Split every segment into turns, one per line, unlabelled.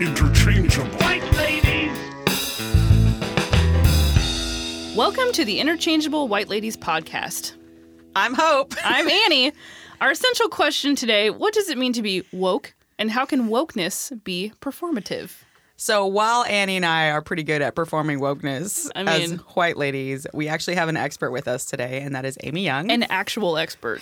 In- in- interchangeable.
White ladies.
Welcome to the Interchangeable White Ladies podcast.
I'm Hope.
I'm Annie. Our essential question today what does it mean to be woke, and how can wokeness be performative?
So while Annie and I are pretty good at performing wokeness
I
as
mean-
white ladies, we actually have an expert with us today, and that is Amy Young.
An actual expert.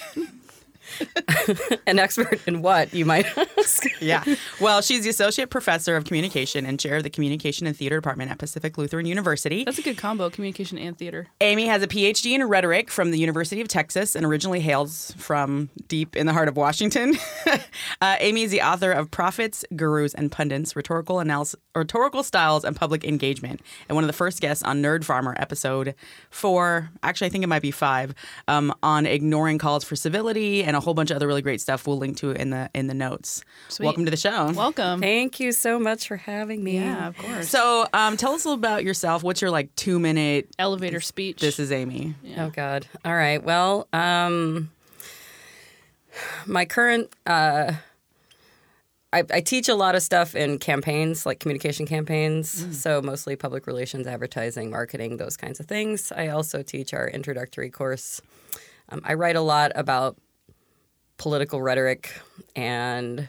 An expert in what, you might ask?
yeah. Well, she's the associate professor of communication and chair of the communication and theater department at Pacific Lutheran University.
That's a good combo communication and theater.
Amy has a PhD in rhetoric from the University of Texas and originally hails from deep in the heart of Washington. uh, Amy is the author of Prophets, Gurus, and Pundits: Rhetorical Analysis, Rhetorical Styles and Public Engagement, and one of the first guests on Nerd Farmer episode four. Actually, I think it might be five um, on ignoring calls for civility and a whole bunch of other really great stuff. We'll link to it in the in the notes.
Sweet.
Welcome to the show.
Welcome.
Thank you so much for having me.
Yeah, of course.
So, um, tell us a little about yourself. What's your like two minute?
Elevator speech.
This is Amy.
Oh God. All right. Well, um, my current uh, I, I teach a lot of stuff in campaigns, like communication campaigns. So mostly public relations, advertising, marketing, those kinds of things. I also teach our introductory course. Um, I write a lot about political rhetoric and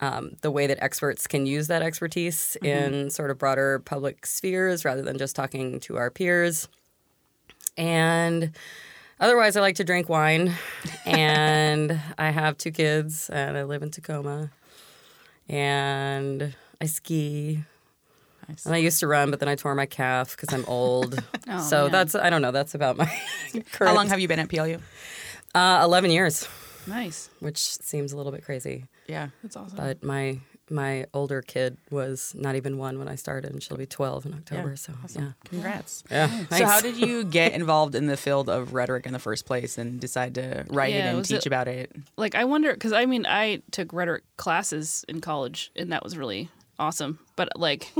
um, the way that experts can use that expertise in sort of broader public spheres rather than just talking to our peers. And otherwise, I like to drink wine, and I have two kids, and I live in Tacoma, and I ski.
Nice.
And I used to run, but then I tore my calf because I'm old.
Oh,
so
man.
that's I don't know. That's about my current.
How long have you been at PLU?
uh, Eleven years,
nice.
which seems a little bit crazy.
Yeah.
That's awesome.
But my my older kid was not even one when I started, and she'll be twelve in October. Yeah. So yeah,
Congrats.
yeah.
So, how did you get involved in the field of rhetoric in the first place and decide to write
Yeah,
it and teach
it-
about it?
like I wonder because I mean I took rhetoric classes in college and that was really awesome. But like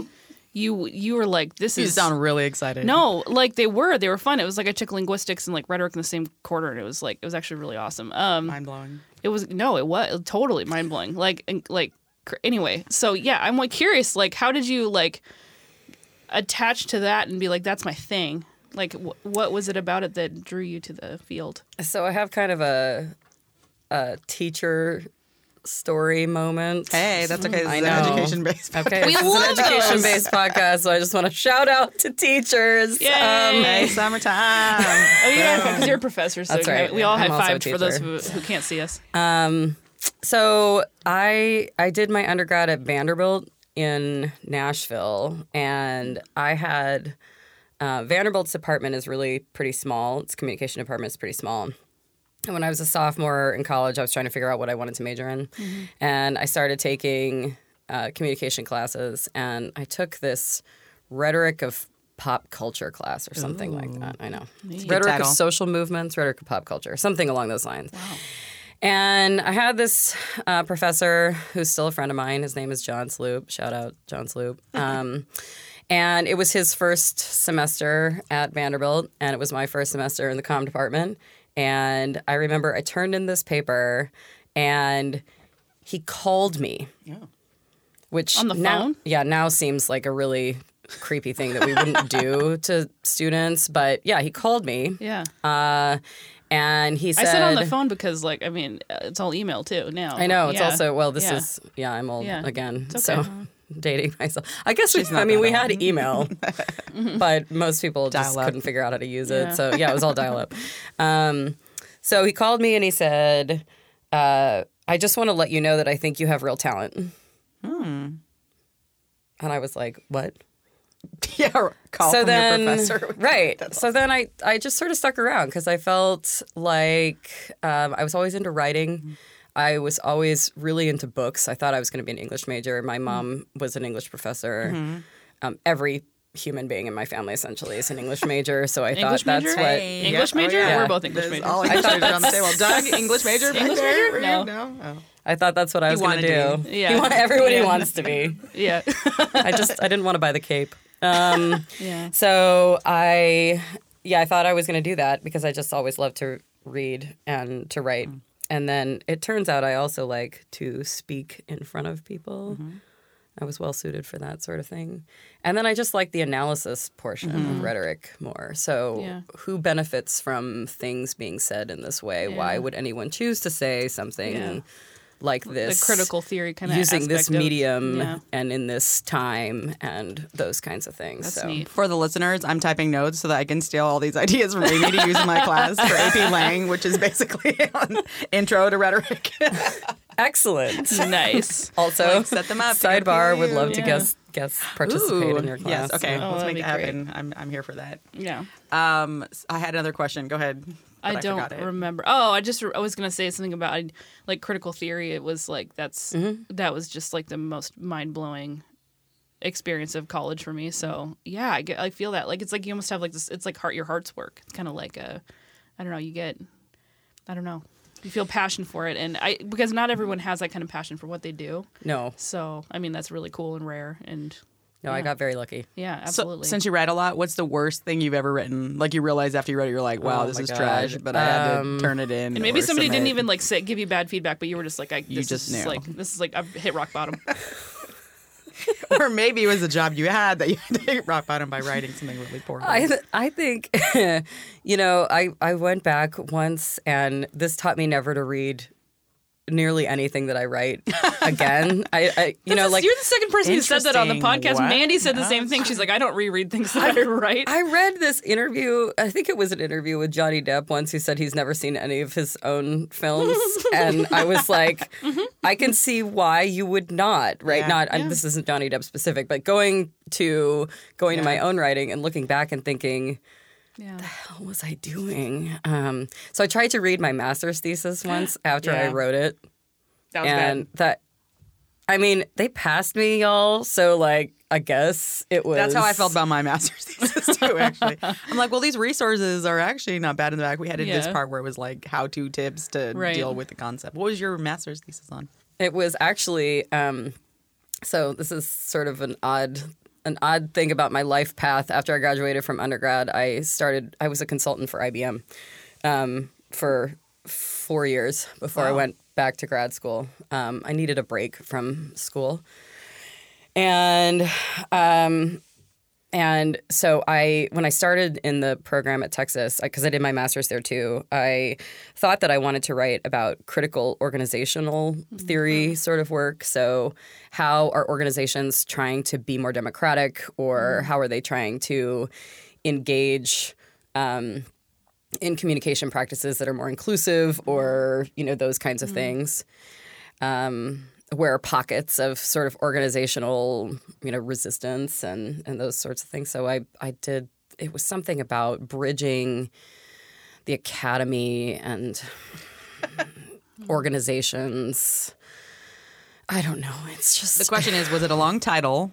you you were like this
You
is
sound really excited.
no like they were they were fun. It was like I took linguistics and like rhetoric in the same quarter and it was like it was actually really awesome. Um,
mind blowing.
it was no it was totally mind blowing. Like and, like cr- anyway so yeah I'm like curious like how did you like attach to that and be like that's my thing. Like wh- what was it about it that drew you to the field?
So I have kind of a a teacher story moment.
Hey, that's okay. This
I
is
know.
an education based.
Okay,
We
this is
love
an education based podcast, so I just want to shout out to teachers.
Yay!
Um,
Hey, summertime.
Oh yeah, because you're a professor, so
That's right.
we all
I'm
high
also
fived for those who, who can't see us.
Um, so I I did my undergrad at Vanderbilt in Nashville, and I had uh, Vanderbilt's department is really pretty small. Its communication department is pretty small. And when I was a sophomore in college, I was trying to figure out what I wanted to major in, and I started taking uh, communication classes, and I took this rhetoric of pop culture class or something like that. I know rhetoric
title.
of social movements, rhetoric of pop culture, something along those lines. And I had this uh, professor who's still a friend of mine. His name is John Sloop. Shout out, John Sloop. Um, and it was his first semester at Vanderbilt, and it was my first semester in the comm department. And I remember I turned in this paper, and he called me. Yeah. Which
On the
now,
phone?
yeah, now seems like a really creepy thing that we wouldn't do to students. But yeah, he called me,
Yeah,
uh, and he
I
said,
said on the phone because, like, I mean, it's all email too now.
I know it's
Yeah.
also well. This
Yeah.
is yeah. I'm old
Yeah.
again,
okay.
so dating myself. I guess we,
not
I mean we had email, but most people just
up.
couldn't figure out how to use
Yeah.
it. So yeah, it was all dial up. Um, so he called me and he said, uh, "I just want to let you know that I think you have real talent." And I was like, "What?"
yeah. Call
so
from
then,
your professor.
right. So then I, I just sort of stuck around because I felt like um, I was always into writing. I was always really into books. I thought I was going to be an English major. My
Mm-hmm.
mom was an English professor. Um, every human being in my family essentially is an English major, so I
English
thought that's
major?
what.
Hey,
English
yep, oh,
major?
yeah.
We're both English
There's
majors.
All
I
English
thought
majors on the table. Doug, English major?
English major?
Were
No.
No. Oh.
I thought that's what I was going to do.
Yeah.
You want- everybody
Yeah.
wants to be.
Yeah.
I just I didn't want to buy the cape. Um,
yeah.
So I, yeah, I thought I was going to do that because I just always loved to read and to write. And then it turns out I also like to speak in front of people. Mm-hmm. I was well suited for that sort of thing. And then I just like the analysis portion of mm-hmm. rhetoric more. So,
Yeah.
who benefits from things being said in this way? Why would anyone choose to say something
Yeah.
Like this?
the critical theory kind of
using this medium
yeah.
and in this time and those kinds of things.
That's
so.
neat.
For the listeners, I'm typing notes so that I can steal all these ideas from Amy to use in my class for AP Lang, which is basically on intro to rhetoric.
Excellent.
Nice.
Also,
Like, set them up
Sidebar would
PU.
love to
Yeah.
guest guest participate in your class.
Yes, okay,
Oh,
let's make it happen. I'm, I'm here for that.
Yeah.
Um, s- I had another question. Go ahead.
I
but
don't remember. Oh, I just I was gonna say something about like critical theory. It was like that's
Mm-hmm.
that was just like the most mind blowing experience of college for me. So yeah, I get I feel that like it's like you almost have like this. It's like heart your heart's work. It's kind of like a I don't know. You get I don't know. You feel passion for it, and I because not everyone has that kind of passion for what they do.
No,
So I mean that's really cool and rare. And
no, I got very lucky.
yeah,
So,
absolutely.
since you write a lot, what's the worst thing you've ever written? Like you realize after you wrote it, you're like, "Wow,
Oh
this is
God.
trash," but I had
Um,
to turn it in.
and maybe somebody didn't
submit.
even like say, give you bad feedback, but you were just like, I, this
You
is
just knew.
like this is like I've hit rock bottom.
or maybe it was a job you had that you had to hit rock bottom by writing something really poor.
I th- I think, you know, I I went back once, and this taught me never to read nearly anything that I write again. I, I you know,
is-
like
you're the second person who said that on the podcast.
What?
Mandy said the same thing. She's like, I don't reread things that I write.
I read this interview. I think it was an interview with Johnny Depp once. Who said he's never seen any of his own films, and I was like, mm-hmm. I can see why you would not. Right?
Yeah.
Not. And this isn't Johnny Depp specific, but going to going to my own writing and looking back and thinking,
yeah.
what the hell was I doing? Um, so I tried to read my master's thesis once after I wrote it,
that was
and
bad.
that. I mean, they passed me, y'all. So, like, I guess it was.
That's how I felt about my master's thesis too. Actually, I'm like, well, these resources are actually not bad in the back. We had this
Yeah.
part where it was like how-to tips to
Right.
deal with the concept. What was your master's thesis on?
It was actually um so this is sort of an odd an odd thing about my life path after I graduated from undergrad. I started I was a consultant for IBM um for 4 years before I went back to grad school. Um I needed a break from school. And um and so I, when I started in the program at Texas, because I did my master's there too, I thought that I wanted to write about critical organizational theory sort of work. So, how are organizations trying to be more democratic, or how are they trying to engage? Um, in communication practices that are more inclusive or you know those kinds of things? Um, where pockets of sort of organizational, you know, resistance and and those sorts of things. So I I did. It was something about bridging the academy and organizations. I don't know. It's just
The question is, was it a long title?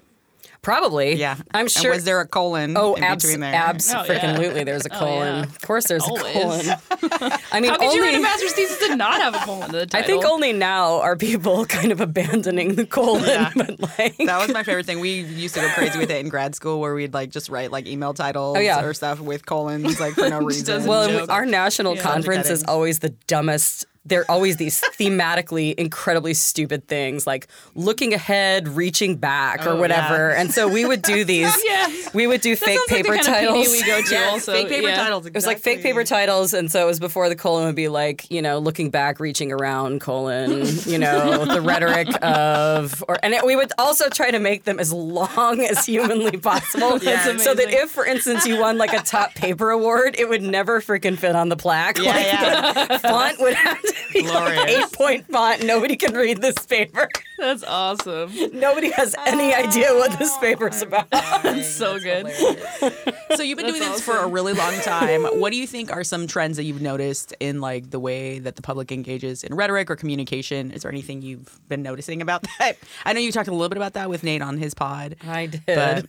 Probably.
Yeah,
I'm
And
sure.
was there a colon?
Oh,
in
abs-
between there?
abs-
Oh, yeah.
freaking There's a
Oh,
colon.
yeah.
Of course, there's
Always.
a colon. I mean,
How could
only,
you write a master's thesis and not have a colon to the
I think only now are people kind of abandoning the colon,
Yeah.
but like
That was my favorite thing. We used to go crazy with it in grad school, where we'd like just write like email titles
Oh, yeah.
or stuff with colons, like for no reason.
Well,
joke.
our national
Yeah.
conference is always the dumbest. They're always these thematically incredibly stupid things like looking ahead, reaching back, or
Oh,
whatever.
yeah.
And so we would do these.
Yeah.
We would do
That
fake
sounds like the
paper
kind of
titles.
We go to
Yes,
also.
fake paper
yeah.
titles.
It was like fake paper titles, and so it was before the colon would be like, you know, looking back, reaching around, colon, you know, the rhetoric of, or, and it, we would also try to make them as long as humanly possible,
That's
so that if, for instance, you won like a top paper award, it would never freaking fit on the plaque.
Yeah,
like,
yeah.
the font would have
Glorious.
eight point font. Nobody can read this paper.
That's awesome.
Nobody has any idea what this paper's about.
so good.
So you've been doing
That's
this for a really long time. what do you think are some trends that you've noticed in like the way that the public engages in rhetoric or communication? Is there anything you've been noticing about that? I know you talked a little bit about that with Nate on his pod.
I did.
But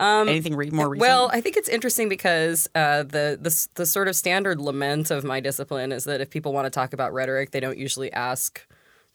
anything re- more recent?
Well, I think it's interesting because uh, the, the the sort of standard lament of my discipline is that if people want to talk about rhetoric, they don't usually ask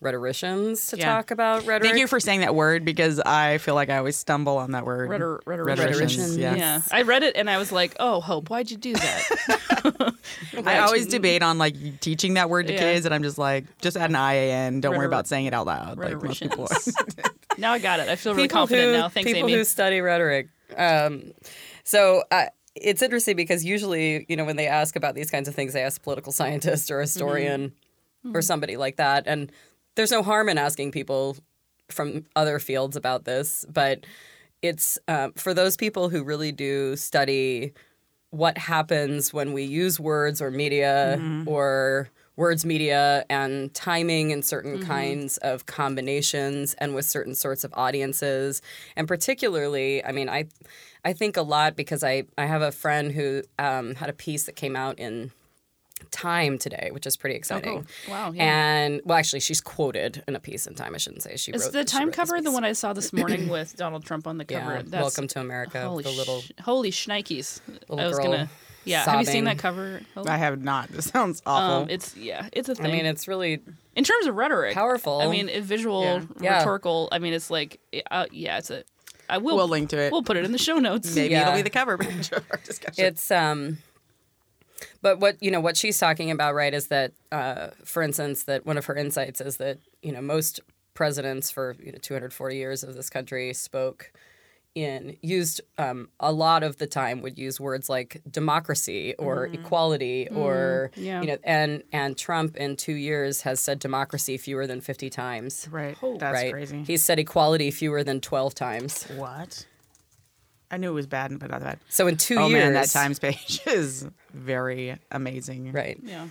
rhetoricians to
Yeah.
talk about rhetoric.
Thank you for saying that word because I feel like I always stumble on that word.
Rhetor- rhetoricians.
Rhetoricians,
Yeah.
Yeah. I read it and I was like, oh, Hope, why'd you do that?
I always debate on like teaching that word to
Yeah.
kids, and I'm just like, just add an IAN. Don't worry about saying it out loud. Like most people.
Rhetoricians. now I got it. I feel really
people
confident
who,
now. Thanks,
people
Amy.
who study rhetoric. Um, so uh, it's interesting because usually, you know, when they ask about these kinds of things, they ask a political scientist or a historian or somebody like that. And there's no harm in asking people from other fields about this, but it's um, for those people who really do study what happens when we use words or media or words media and timing in certain kinds of combinations and with certain sorts of audiences and particularly i mean i i think a lot because i i have a friend who um, had a piece that came out in time today which is pretty exciting
Wow, yeah.
and well actually she's quoted in a piece in time i shouldn't say she
Is
wrote
the time cover the one I saw this morning with Donald Trump on the cover?
yeah welcome to america
holy
the little
sh- holy shnikes.
little
I was
girl
gonna. Yeah, have you seen that cover? Hope?
I have not. This sounds awful.
Um, it's yeah, it's a
i
thing.
I mean it's really
in terms of rhetoric,
Powerful.
I mean, visual,
Yeah.
Yeah.
rhetorical. I mean, it's like, uh, yeah, it's a. I will.
We'll link to it.
We'll put it in the show notes.
Maybe
Yeah.
it'll be the cover page of our discussion.
It's um but what you know what she's talking about right is that uh for instance that one of her insights is that you know most presidents for you know 240 years of this country spoke in used um, a lot of the time would use words like democracy or equality or
yeah.
you know and and Trump in 2 years has said democracy fewer than 50 times
right.
Oh.
That's
right
crazy.
he's said equality fewer than 12 times
what? I knew it was bad, but not that bad.
so in 2
Oh
years
man, that Times page is very amazing.
right
Yeah.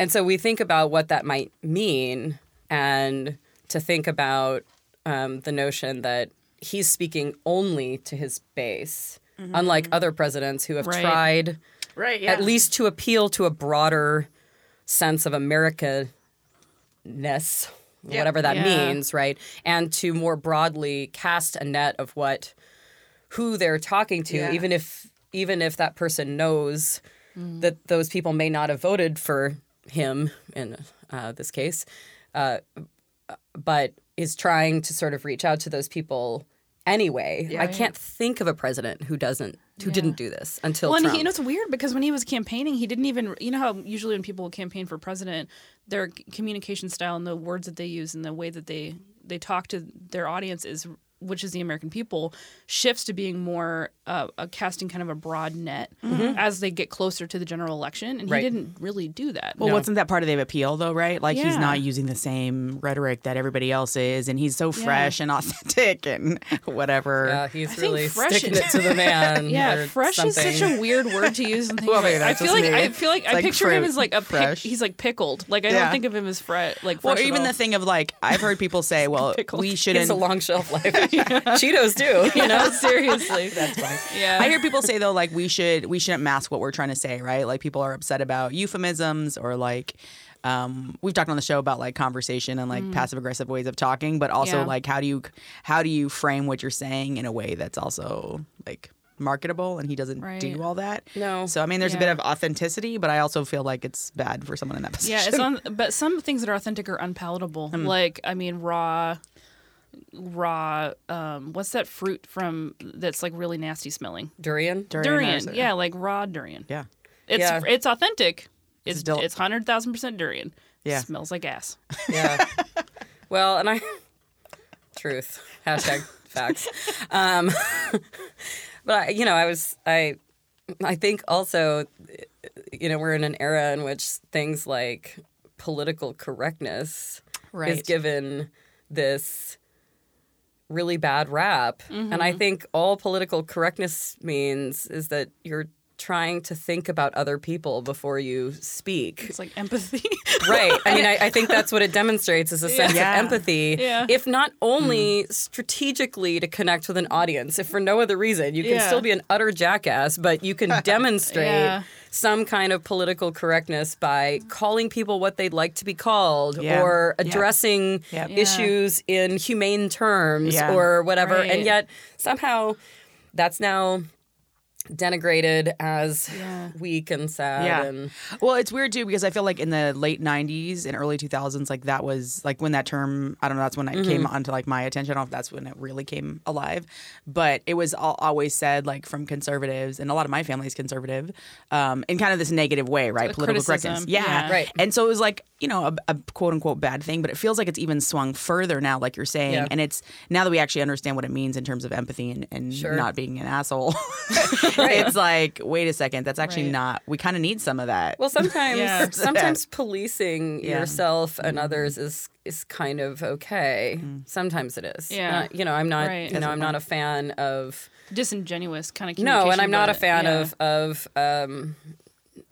And so we think about what that might mean and to think about um, the notion that he's speaking only to his base, unlike other presidents who have
Right.
tried
Right.
at least to appeal to a broader sense of America ness, whatever that
Yeah.
means, right? And to more broadly cast a net of what who they're talking to,
Yeah.
even if even if that person knows that those people may not have voted for him in uh, this case, uh, but is trying to sort of reach out to those people anyway. I can't think of a president who doesn't who didn't do this until
Well, he, you know, it's weird because when he was campaigning, he didn't even, you know, how usually when people campaign for president, their communication style and the words that they use and the way that they they talk to their audience is, which is the American people, shifts to being more uh, a casting kind of a broad net as they get closer to the general election, and
Right.
he didn't really do that.
Well, wasn't that part of the appeal though, right? Like he's not using the same rhetoric that everybody else is, and he's so fresh and authentic and whatever.
Yeah, he's
think
really
fresh
sticking
is-
it to the man.
Yeah,
or
fresh is such a weird word to use. And think
Well,
about.
maybe
I feel
just
like
me.
I feel like
It's
I
like
picture him as like a pic,
fresh.
he's like pickled. Like I
Yeah.
don't think of him as fre- like
Or
fresh. at
even
all.
the thing of like I've heard people say, well, we shouldn't.
It's a long shelf life. Cheetos do. You know.
seriously. That's funny. Yeah.
I hear people say though, like we should we shouldn't mask what we're trying to say, right? Like people are upset about euphemisms or like um, we've talked on the show about like conversation and like passive aggressive ways of talking, but also
Yeah.
like how do you how do you frame what you're saying in a way that's also like marketable and he doesn't
Right.
do all that.
No.
So I mean there's a bit of authenticity, but I also feel like it's bad for someone in that position.
Yeah, it's on. But some things that are authentic are unpalatable.
Hmm.
Like I mean, raw, raw. Um, what's that fruit from that's like really nasty smelling?
Durian.
Durian.
or-
Yeah, like raw durian.
Yeah.
It's
Yeah.
it's authentic. It's
Still-
it's hundred thousand percent durian.
Yeah.
Smells like ass.
Yeah. well, and I. Truth. Hashtag facts. Um, but I, you know, I was I. I think also, you know, we're in an era in which things like political correctness is given this really bad rap. And
Mm-hmm.
I think all political correctness means is that you're trying to think about other people before you speak.
It's like empathy.
Right. I mean, I, I think that's what it demonstrates is a sense
Yeah.
of empathy.
Yeah.
If not only mm-hmm. strategically to connect with an audience, if for no other reason, you can
Yeah.
still be an utter jackass, but you can demonstrate
Yeah.
some kind of political correctness by calling people what they'd like to be called
Yeah.
or
Yeah.
addressing
Yep.
Yeah.
issues in humane terms
Yeah.
or whatever.
Right.
And yet somehow that's now denigrated as
Yeah.
weak and sad
Yeah.
and
Well, it's weird too because I feel like in the late '90s and early 2000s, like that was like when that term. I don't know. That's when it came onto like my attention. I don't know if that's when it really came alive, but it was al- always said like from conservatives and a lot of my family is conservative, um, in kind of this negative way, right?
a
Political
criticism.
correctness, yeah.
Yeah.
Right.
And so it was like you know a, a quote unquote bad thing, but it feels like it's even swung further now, like you're saying,
Yeah.
and it's now that we actually understand what it means in terms of empathy and, and
Sure.
not being an asshole. it's like wait a second, that's actually
Right.
not. We kind of need some of that.
Well, sometimes
Yeah.
sometimes policing
Yeah.
yourself and others is is kind of okay. Sometimes it is.
Yeah.
Uh, you know, I'm not.
Right.
You know, I'm not a fan of.
Disingenuous kind of communication.
No, and I'm not a fan
yeah.
of of um,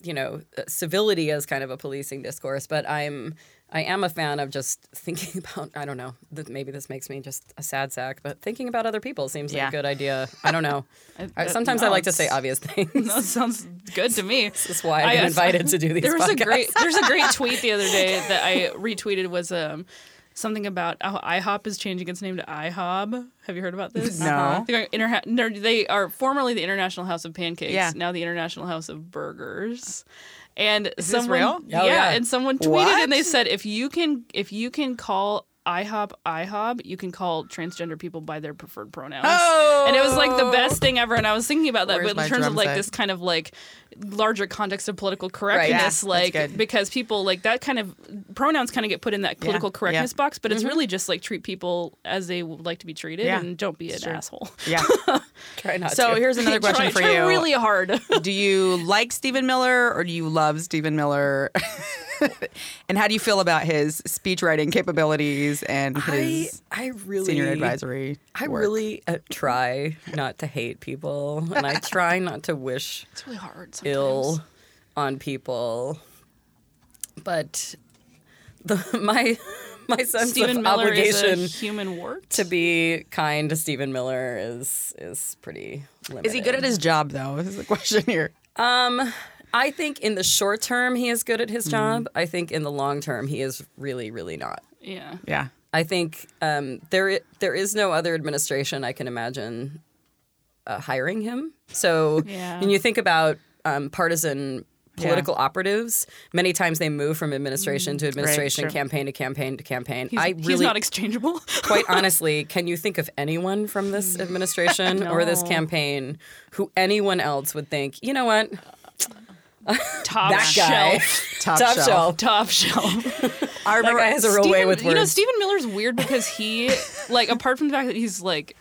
you know, civility as kind of a policing discourse. But I'm. I am a fan of just thinking about. I don't know. Th- maybe this makes me just a sad sack, but thinking about other people seems like a good idea. I don't know. I, sometimes
no,
I like to say obvious things.
That sounds good to me.
This is why I've
I-
been invited to do these.
There was a
podcasts.
great there's a great tweet the other day that I retweeted was um something about how IHOP is changing its name to IHOB. Have you heard about this?
No.
Uh-huh. They're interha- they're- formerly the International House of Pancakes,
Yeah.
now the International House of Burgers. And
this
someone,
real?
Oh, yeah,
Oh, yeah.
and someone tweeted
What?
and they said if you can if you can call IHOP IHOB, you can call transgender people by their preferred pronouns.
Oh!
And it was like the best thing ever. And I was thinking about that,
Where's
but in terms of like
set?
this kind of like larger context of political
Yeah,
correctness,
that's
like because people like that kind of pronouns kind of get put in that political
yeah.
correctness box, but it's mm-hmm. really just like treat people as they would like to be treated
Yeah.
and don't be an
True.
asshole.
Yeah.
Try not
So
to.
here's another question
try,
for
try
you.
really hard.
do you like Stephen Miller or do you love Stephen Miller? and how do you feel about his speech writing capabilities and his
I really
senior advisory?
I
work?
really uh, try not to hate people, and I try not to wish
it's really hard. Sometimes.
ill on people. But the my my sense
Stephen
of
Miller
obligation
is a human wart.
to be kind to Stephen Miller is is pretty limited.
Is he good at his job though? This is the question here.
Um, I think in the short term he is good at
Mm-hmm.
his job. I think in the long term he is really really not.
yeah.
Yeah.
I think um, there there is no other administration I can imagine uh, hiring him. So
Yeah.
when you think about um, partisan political operatives, many times they move from administration to administration,
sure.
campaign to campaign to campaign.
He's,
I
he's not exchangeable.
quite honestly, can you think of anyone from this administration or this campaign who anyone else would think, you know what,
Top
that guy,
shelf.
Top,
top
shelf.
shelf.
Top shelf.
I
That guy has a real way with words.
You know, Stephen Miller's weird because he, like, apart from the fact that he's like,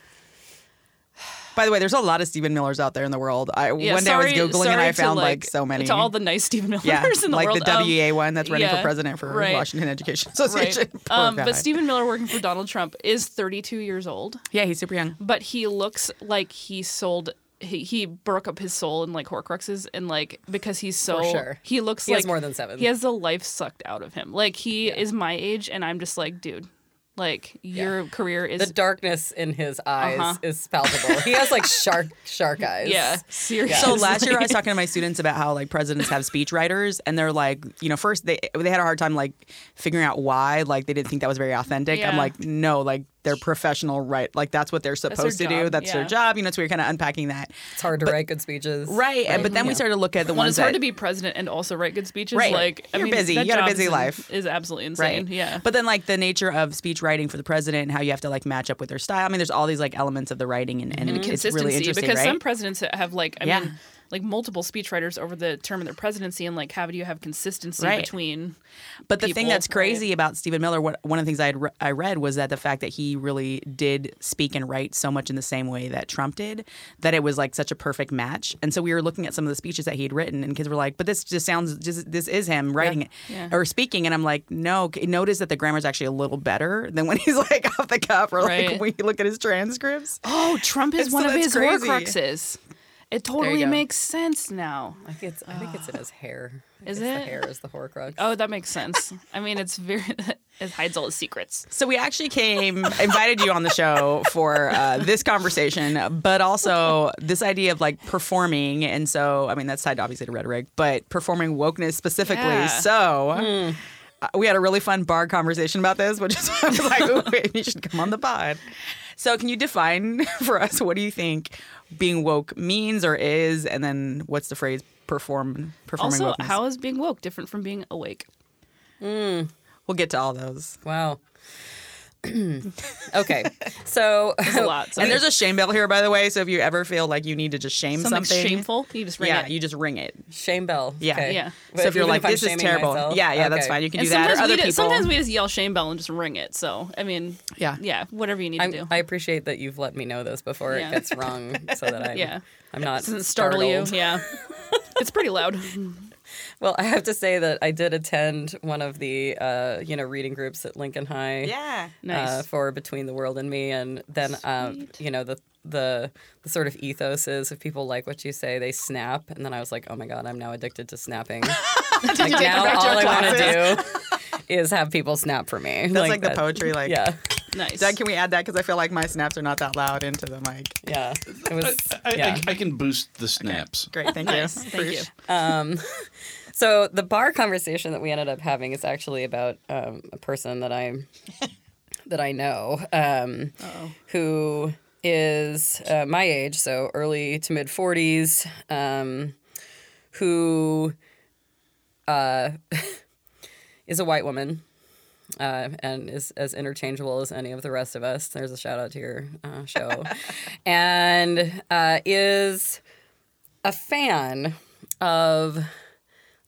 By the way, there's a lot of Stephen Millers out there in the world. I
yeah,
one day
sorry,
I was googling and
sorry
I
to,
found like,
like
so many.
to all the nice Stephen Millers
yeah,
in the
like
world.
the
Um,
WEA one that's running
yeah,
for president for
right.
Washington Education Association.
Right. Um, but Stephen Miller working for Donald Trump is 32 years old,
yeah, he's super young.
but he looks like he sold. He, he broke up his soul in like Horcruxes and like because he's so
For sure.
he looks
He
like
has more than seven.
He has the life sucked out of him. Like he is my age and I'm just like, dude, like your career is
the darkness in his eyes
Uh-huh.
is palpable. He has like shark shark eyes.
yeah, seriously.
So last year I was talking to my students about how like presidents have speech writers and they're like, you know, first they they had a hard time like figuring out why, like they didn't think that was very authentic. I'm like, no, like they're professional, right? Like that's what they're supposed to do.
job,
That's their job. You know, so we're kind of unpacking that,
It's hard to write good speeches.
right? and But then we started to look at the
Well,
ones
it's hard
that
to be president and also write good speeches.
Right.
Like I
You're
mean,
busy. You got a busy life.
Is absolutely
right?
insane. Yeah.
But then like the nature of speech writing for the president and how you have to like match up with their style. I mean, there's all these like elements of the writing and, and,
and
it's really interesting,
because
right?
some presidents have like I
Yeah.
mean like multiple speechwriters over the term of their presidency and like how do you have consistency
Right.
between
But the thing
people,
that's
right?
crazy about Stephen Miller, what, one of the things I had re- I read was that the fact that he really did speak and write so much in the same way that Trump did, that it was like such a perfect match. And so we were looking at some of the speeches that he had written, and kids were like, "But this just sounds just this is him writing it
Yeah.
or speaking." And I'm like, "No, notice that the grammar's actually a little better than when he's like off the cuff or like
Right.
when you look at his transcripts."
Oh, Trump is
It's-
one of his
crazy.
horcruxes. It totally makes sense now.
I think it's I think it's in his hair.
Is it?
The hair is the Horcrux.
Oh, that makes sense. I mean, it's very it hides all its secrets.
So we actually came, invited you on the show for uh, this conversation, but also this idea of like performing, and so I mean that's tied obviously to rhetoric, but performing wokeness specifically.
Yeah.
So uh, we had a really fun bar conversation about this, which is why I was like, "Ooh, wait, you should come on the pod. So can you define for us what do you think being woke means or is, and then what's the phrase perform performing
Also,
wokeness?
how is being woke different from being awake? Hmm.
we'll get to all those.
Wow. Okay, so
a lot. So
And there's a shame bell here, by the way. So if you ever feel like you need to just shame
something,
something,
shameful. You just ring
yeah,
it.
you just ring it.
shame bell.
Yeah.
Okay.
Yeah.
But
so if you're like,
I'm
this is terrible,
myself-
yeah, yeah, that's fine. You can
and
do that. Or
sometimes
other
we
people.
just, sometimes we just yell shame bell and just ring it. So I mean,
yeah.
yeah, whatever you need to
I'm,
do.
I appreciate that you've let me know this before
Yeah.
it gets wrong, so that I'm,
Yeah.
I'm not
Doesn't startle you. Yeah, it's pretty loud.
Well, I have to say that I did attend one of the uh, you know reading groups at Lincoln High.
Yeah.
Nice.
uh, for Between the World and Me, and then um, you know the the the sort of ethos is if people like what you say, they snap, and then I was like, oh my god, I'm now addicted to snapping. like now, all I want to do is have people snap for me.
That's like, the
that-
poetry. Like,
Yeah,
nice.
Doug, can we add that? Because I feel like my snaps are not that loud into the mic.
yeah. It was
I,
yeah.
I, I can boost the snaps.
Great. Thank
Nice.
you.
Thank you.
Um, so the bar conversation that we ended up having is actually about um, a person that I that I know um, who is uh, my age, so early to mid forties, um, who uh, is a white woman. Uh, and is as interchangeable as any of the rest of us. There's a shout out to your uh, show, and uh, is a fan of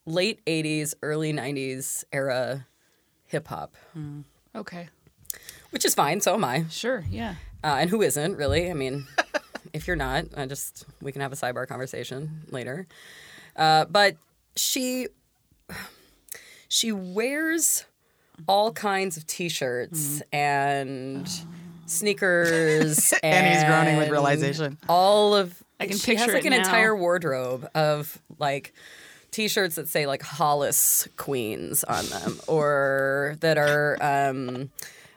late 80s, early 90s era hip hop,
Okay.
which is fine. So am I.
Sure. Yeah.
Uh, and who isn't, really? I mean, if you're not, I just, we can have a sidebar conversation later. Uh, but she, she wears all kinds of t shirts and sneakers.
And he's groaning with realization.
all of
I can
she has
picture
like an
now.
entire wardrobe of like t-shirts that say like Hollis Queens on them or that are um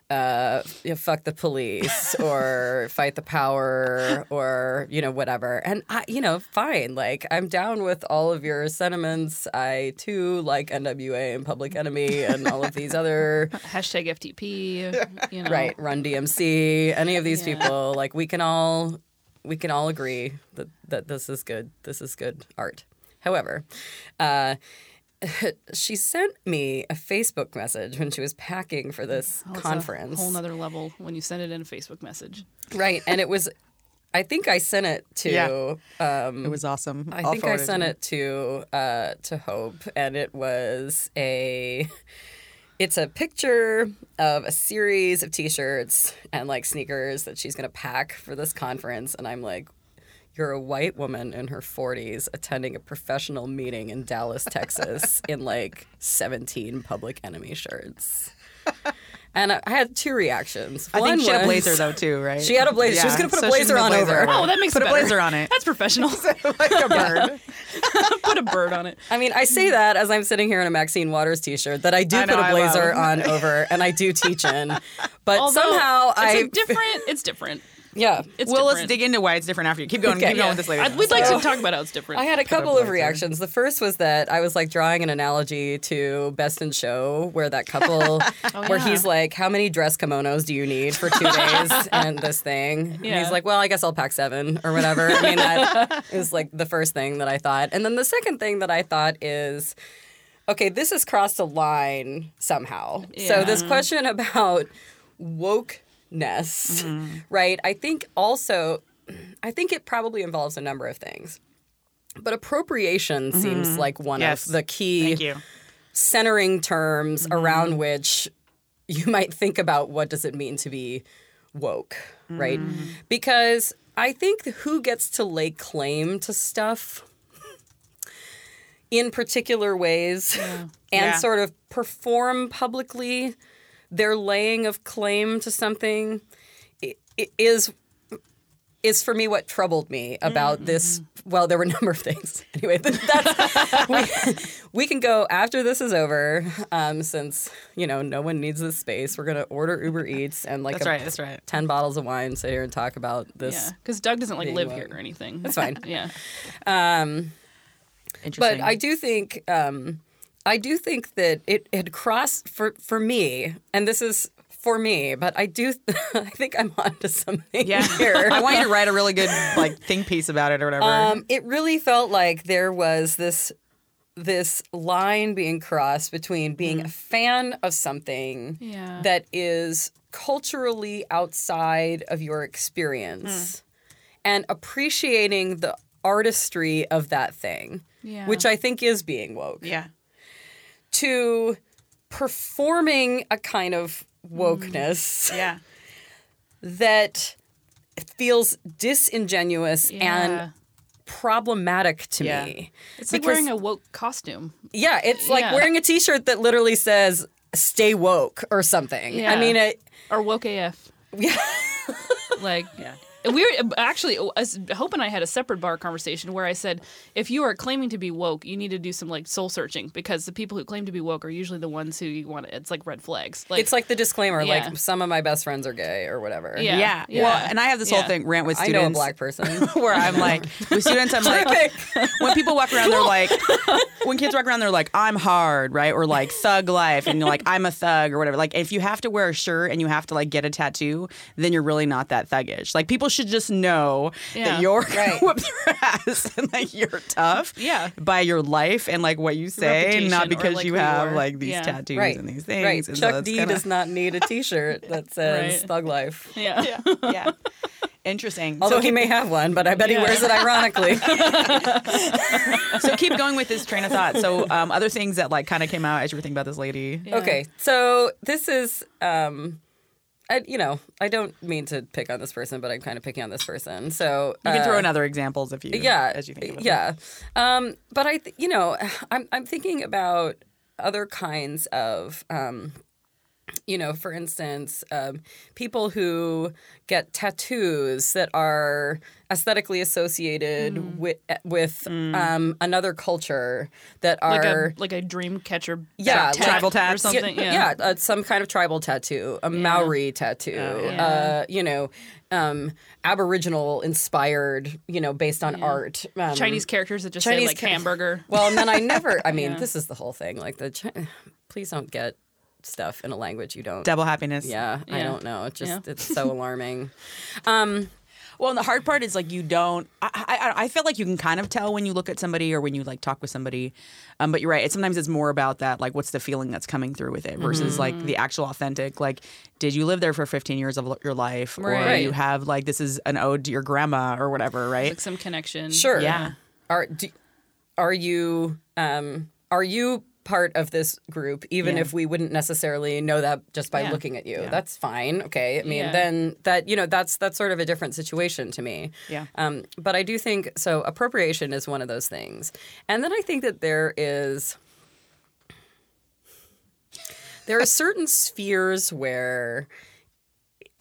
uh you know, fuck the police or fight the power or you know whatever and i you know fine like i'm down with all of your sentiments i too like nwa and public enemy and all of these other
Hashtag FTP. You know.
right run dmc any of these
Yeah.
people like we can all we can all agree that that this is good this is good art however uh she sent me a facebook message when she was packing for this
Oh, it's a
conference
whole nother level when you send it in a Facebook message.
right and it was i think i sent it to
Yeah.
um
It was awesome.
I
I'll
think I
forward
sent
to
it to uh, to Hope, and it was a. It's a picture of a series of T-shirts and like sneakers that she's gonna pack for this conference, and I'm like, "You're a white woman in her 40s attending a professional meeting in Dallas, Texas, in like 17 Public Enemy shirts." And I I had two reactions.
I think
One
she had a
was-
blazer though too, right?
She had a blazer. She was gonna put a blazer on over.
Oh, that makes
Put
it
a
better.
blazer on it.
That's professional.
like a bird.
Put a bird on it.
I mean, I say that as I'm sitting here in a Maxine Waters t-shirt that I do
I know,
put
I
a blazer
love.
on over and I do teach in. But
Although
somehow
it's
I
a different. It's different.
Yeah.
It's
well, let's
different.
dig into why it's different after you. Keep going.
Okay.
keep going
Yeah.
with this later.
I, we'd like
So-
to talk about how it's different.
I had a couple of
blazer.
reactions. The first was that I was like drawing an analogy to Best in Show, where that couple, oh, where
yeah.
he's like, "How many dress kimonos do you need for two days?" and this thing, and
Yeah.
he's like, "Well, I guess I'll pack seven or whatever." I mean, that is like the first thing that I thought, and then the second thing that I thought is, okay, this has crossed a line somehow. So this question about wokeness, mm-hmm. right? I think also, I think it probably involves a number of things. But appropriation mm-hmm. seems like one
Yes.
of the key centering terms mm-hmm. around which you might think about what does it mean to be woke, right? Because I think who gets to lay claim to stuff in particular ways and
Yeah.
sort of perform publicly their laying of claim to something i- i- is is for me what troubled me about this. Well, there were a number of things. Anyway, that's, we, we can go after this is over, um, since you know no one needs this space. We're gonna order Uber Eats and like
That's
a-
right. That's right.
ten bottles of wine, sit here and talk about this.
Yeah, because Doug doesn't like live
woke.
here or anything.
That's fine.
yeah.
Um,
Interesting.
but I do think um, I do think that it had crossed for for me, and this is for me. But I do I think I'm onto something
yeah.
here.
I want you to write a really good like think piece about it or whatever.
Um, it really felt like there was this this line being crossed between being a fan of something
Yeah.
that is culturally outside of your experience and appreciating the artistry of that thing,
Yeah.
which I think is being woke,
yeah.
To performing a kind of wokeness mm-hmm.
Yeah.
that feels disingenuous and problematic to
Yeah.
me.
It's like
because-
wearing a woke costume.
Yeah, it's like
Yeah.
wearing a T-shirt that literally says "Stay woke" or something.
Yeah.
I mean, it,
or woke AF.
yeah,
Like, And we were uh, actually, oh, as Hope and I had a separate bar conversation where I said, if you are claiming to be woke, you need to do some like soul searching because the people who claim to be woke are usually the ones who you want. to It's like red flags. Like,
it's like the disclaimer,
Yeah.
like some of my best friends are gay or whatever.
Yeah.
Yeah.
Yeah.
Well, and I have this whole thing rant with students.
I
students.
know a black person.
where I'm like, with students, I'm like, when people walk around, they're like, when kids walk around, they're like, I'm hard, right? Or like thug life. And you're like, I'm a thug or whatever. Like, if you have to wear a shirt and you have to like get a tattoo, then you're really not that thuggish. Like, people should just know
Yeah.
that you're going
Right.
to whip their ass and like you're tough
Yeah.
by your life and like what you say,
Reputation
not because
like,
you have
are.
like these
Yeah.
tattoos
right.
and these things.
Right.
And
Chuck
it's
D
kinda-
does not need a T-shirt that says
Right.
"Thug Life."
yeah.
Yeah. yeah. Interesting.
Although
so
he may have one, but I bet
Yeah.
he wears it ironically.
so keep going with this train of thought. So um, other things that like kind of came out as you were thinking about this lady.
Yeah.
Okay, so this is, um, I, you know, I don't mean to pick on this person, but I'm kind of picking on this person. So
You can throw
uh,
in other examples if you
yeah,
as you think about
yeah. Um, but I, th- you know, I'm I'm thinking about other kinds of. Um, you know, for instance, um, people who get tattoos that are aesthetically associated
Mm.
with with um, another culture that
Like
are
a like a dream catcher.
Yeah,
tat-
tribal
or something.
yeah,
Yeah.
uh, some kind of tribal tattoo, a Maori tattoo,
yeah.
uh, you know, um, Aboriginal inspired, you know, based on art. Um,
Chinese characters that just say
Chinese
like
char-
hamburger.
Well, and then I never. I mean,
Yeah.
this is the whole thing. Like the, Chi- please don't get stuff in a language you don't.
double happiness.
yeah, I don't know. It just
Yeah.
it's so alarming. Um,
Well, and the hard part is like you don't. I, I I feel like you can kind of tell when you look at somebody or when you like talk with somebody. Um, but you're right. It sometimes it's more about that. Like, what's the feeling that's coming through with it versus like the actual authentic. Like, did you live there for 15 years of your life, or you have like this is an ode to your grandma or whatever, right?
Like some connection.
sure.
Yeah.
Are do, are you um are you part of this group even
Yeah.
if we wouldn't necessarily know that just by
Yeah.
looking at you
Yeah.
that's fine okay i mean then that you know that's that's sort of a different situation to me
Yeah.
um, but i do think so appropriation is one of those things and then i think that there is there are certain spheres where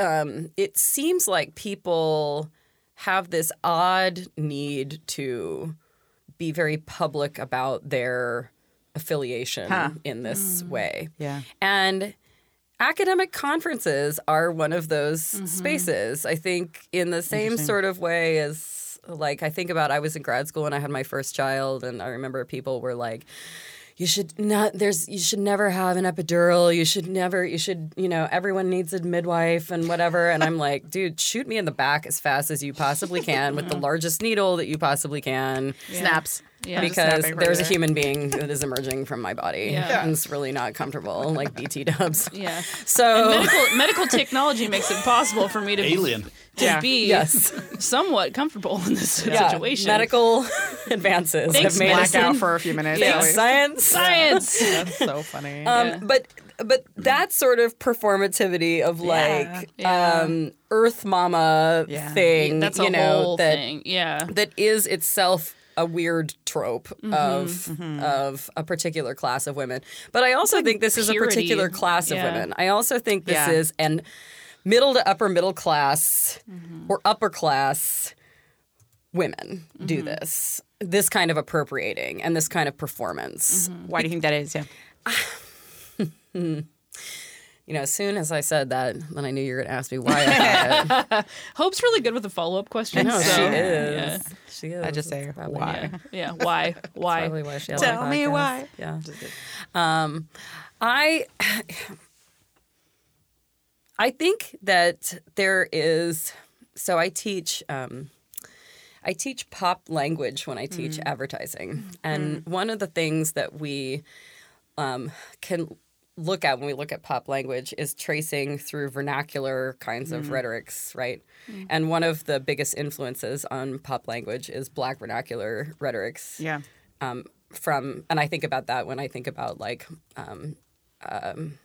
um, it seems like people have this odd need to be very public about their affiliation
Huh.
in this hmm. way.
Yeah.
And academic conferences are one of those mm-hmm. spaces. I think in the same sort of way as like I think about I was in grad school and I had my first child and I remember people were like you should not there's you should never have an epidural you should never you should you know everyone needs a midwife and whatever and i'm like dude shoot me in the back as fast as you possibly can with the largest needle that you possibly can
Snaps.
Yeah.
because there's a human being that is emerging from my body
Yeah.
and it's really not comfortable like bt dubs
Yeah.
so
medical medical technology makes it possible for me to
Alien.
to
Yeah.
be
yes
somewhat comfortable in this
yeah,
situation.
medical advances
Thanks,
have made us
medicine.
Black out for a few minutes.
Yeah.
at
science
science.
That's so funny.
Um,
Yeah.
But but that sort of performativity of like
Yeah.
um, Earth Mama
Yeah.
thing,
That's a
you know,
whole
that
thing. Yeah.
that is itself a weird trope
Mm-hmm.
of mm-hmm. of a particular class of women. But I also think this is a particular class of
Yeah.
women. I also think this
Yeah.
is an middle to upper middle class mm-hmm. or upper class women do mm-hmm. this. This kind of appropriating and this kind of performance.
Why do you think that is? Yeah. Hmm.
You know, as soon as I said that, then I knew you were going to ask me why I thought it.
Hope's really good with the follow up questions.
No,
so,
she
Yeah.
is. She is.
I just say
probably-
why.
Yeah. Why? Why?
Why she
Tell me
podcast.
why.
Yeah. Um, I I think that there is. So I teach. Um, I teach pop language when I teach advertising, and one of the things that we um, can look at when we look at pop language is tracing through vernacular kinds of rhetorics, right? And one of the biggest influences on pop language is Black vernacular rhetorics
Yeah.
um, from, and I think about that when I think about like um, um,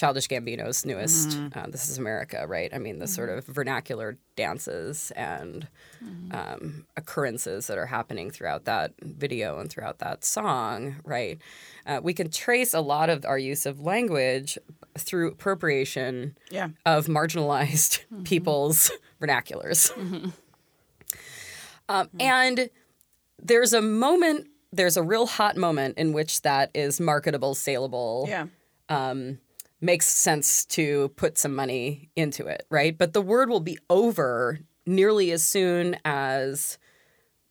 Childish Gambino's newest uh, "This Is America," right? I mean, the sort of vernacular dances and um, occurrences that are happening throughout that video and throughout that song, right? Uh, we can trace a lot of our use of language through appropriation
Yeah.
of marginalized people's vernaculars. Um, and there's a moment, there's a real hot moment in which that is marketable, saleable,
Yeah.
Makes sense to put some money into it, right? But the word will be over nearly as soon as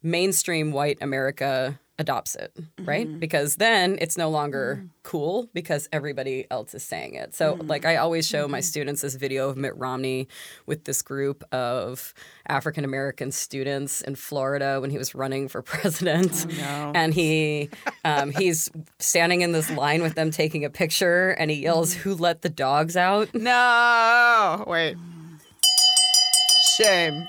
mainstream white America adopts it, right? Mm-hmm. Because then it's no longer mm. cool because everybody else is saying it. So, mm. like, I always show my mm-hmm. students this video of Mitt Romney with this group of African American students in Florida when he was running for president, oh, and he um, he's standing in this line with them taking a picture, and he yells, mm-hmm. "Who let the dogs out?"
No. Wait. Shame.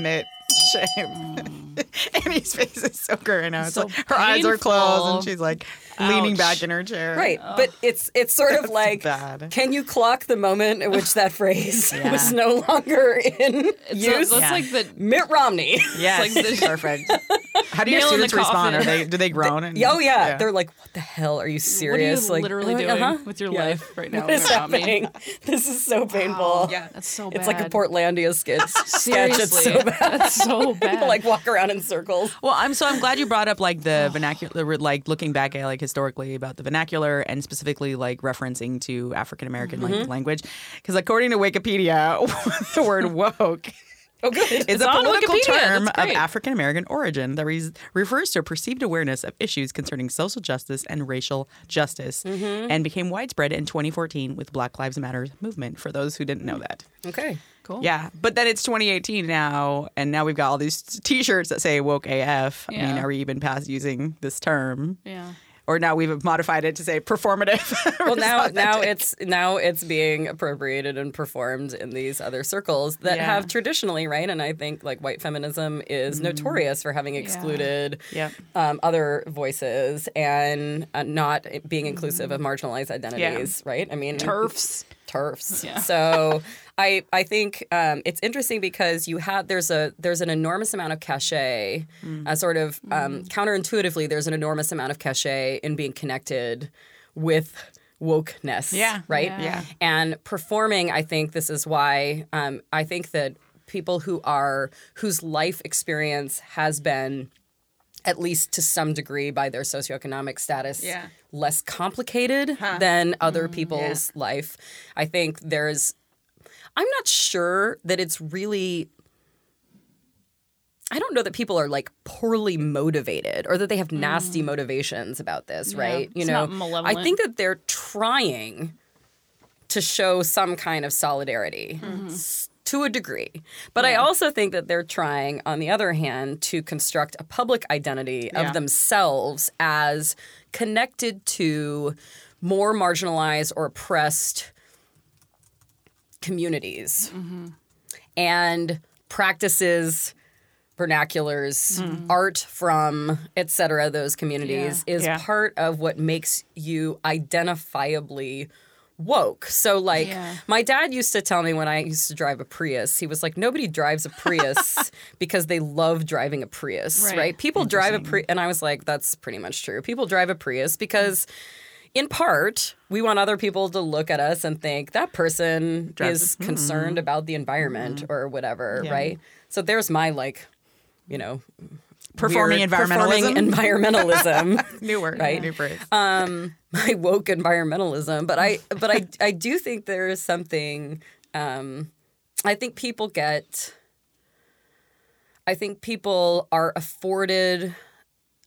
Mitt. Shame. Amy's face is so good right now. It's
So
like her eyes are closed and she's like leaning back in her chair.
Right, but it's it's sort of like,
bad.
can you clock the moment at which that phrase was no longer in
So
use?
that's
Yeah.
like the
Mitt Romney.
Yes.
like the-
perfect. How do your
Nail
students respond? Are they do they groan? And,
Oh yeah. they're like, "What the hell? Are you
what are you
serious?" like,
literally
"Uh,
doing
uh-huh."
with your
Yeah.
life right now?
What is
Mitt Romney?
happening? This is so painful.
Yeah.
That's so bad.
It's like a Portlandia skit. sketch. It's
Seriously,
so bad.
that's so bad.
People like walk around in circles.
Well, I'm so I'm glad you brought up like the vernacular, like looking back at like historically about the vernacular and specifically like referencing to African American
Mm-hmm.
like language, because according to Wikipedia, the word woke
Oh, good.
is a political
Wikipedia.
term of. African American origin that re- refers to a perceived awareness of issues concerning social justice and racial justice,
Mm-hmm.
and became widespread in 2014 with Black Lives Matter movement. For those who didn't know that.
Okay.
Cool.
Yeah, but then it's 2018 now, and now we've got all these T-shirts that say "woke AF." I mean, are we even past using this term,
Yeah.
or now we've modified it to say performative?
Well, now now it's now it's being appropriated and performed in these other circles that
Yeah.
have traditionally right, and I think like white feminism is notorious for having excluded
Yep.
um, other voices and uh, not being inclusive of marginalized identities. Right? I mean,
TERFs.
Turfs.
Yeah.
So I I think um, it's interesting because you have there's a there's an enormous amount of cachet, a sort of um, counterintuitively there's an enormous amount of cachet in being connected with wokeness.
Yeah.
Right.
Yeah.
Yeah.
And performing, I think this is why um, I think that people who are whose life experience has been at least to some degree by their socioeconomic status
Yeah.
less complicated than other mm, people's life. I think there's I'm not sure that it's really I don't know that people are like poorly motivated or that they have nasty mm. motivations about this, right? You
it's
know. I think that they're trying to show some kind of solidarity mm-hmm. s- to a degree. But I also think that they're trying, on the other hand, to construct a public identity
Yeah.
of themselves as connected to more marginalized or oppressed communities mm-hmm. and practices vernaculars mm. art from et cetera those communities is
Yeah.
part of what makes you identifiably woke so like
Yeah.
my dad used to tell me when i used to drive a prius he was like nobody drives a prius because they love driving a prius right,
Right.
people drive a prius and i was like that's pretty much true people drive a prius because in part, we want other people to look at us and think that person
Drives-
is hmm. concerned about the environment mm-hmm. or whatever,
Yeah.
right? So there's my like, you know,
Performing
weird-
environmentalism.
performing environmentalism.
New word,
Right.
New phrase.
um my woke environmentalism but i but i i do think there is something um i think people get i think people are afforded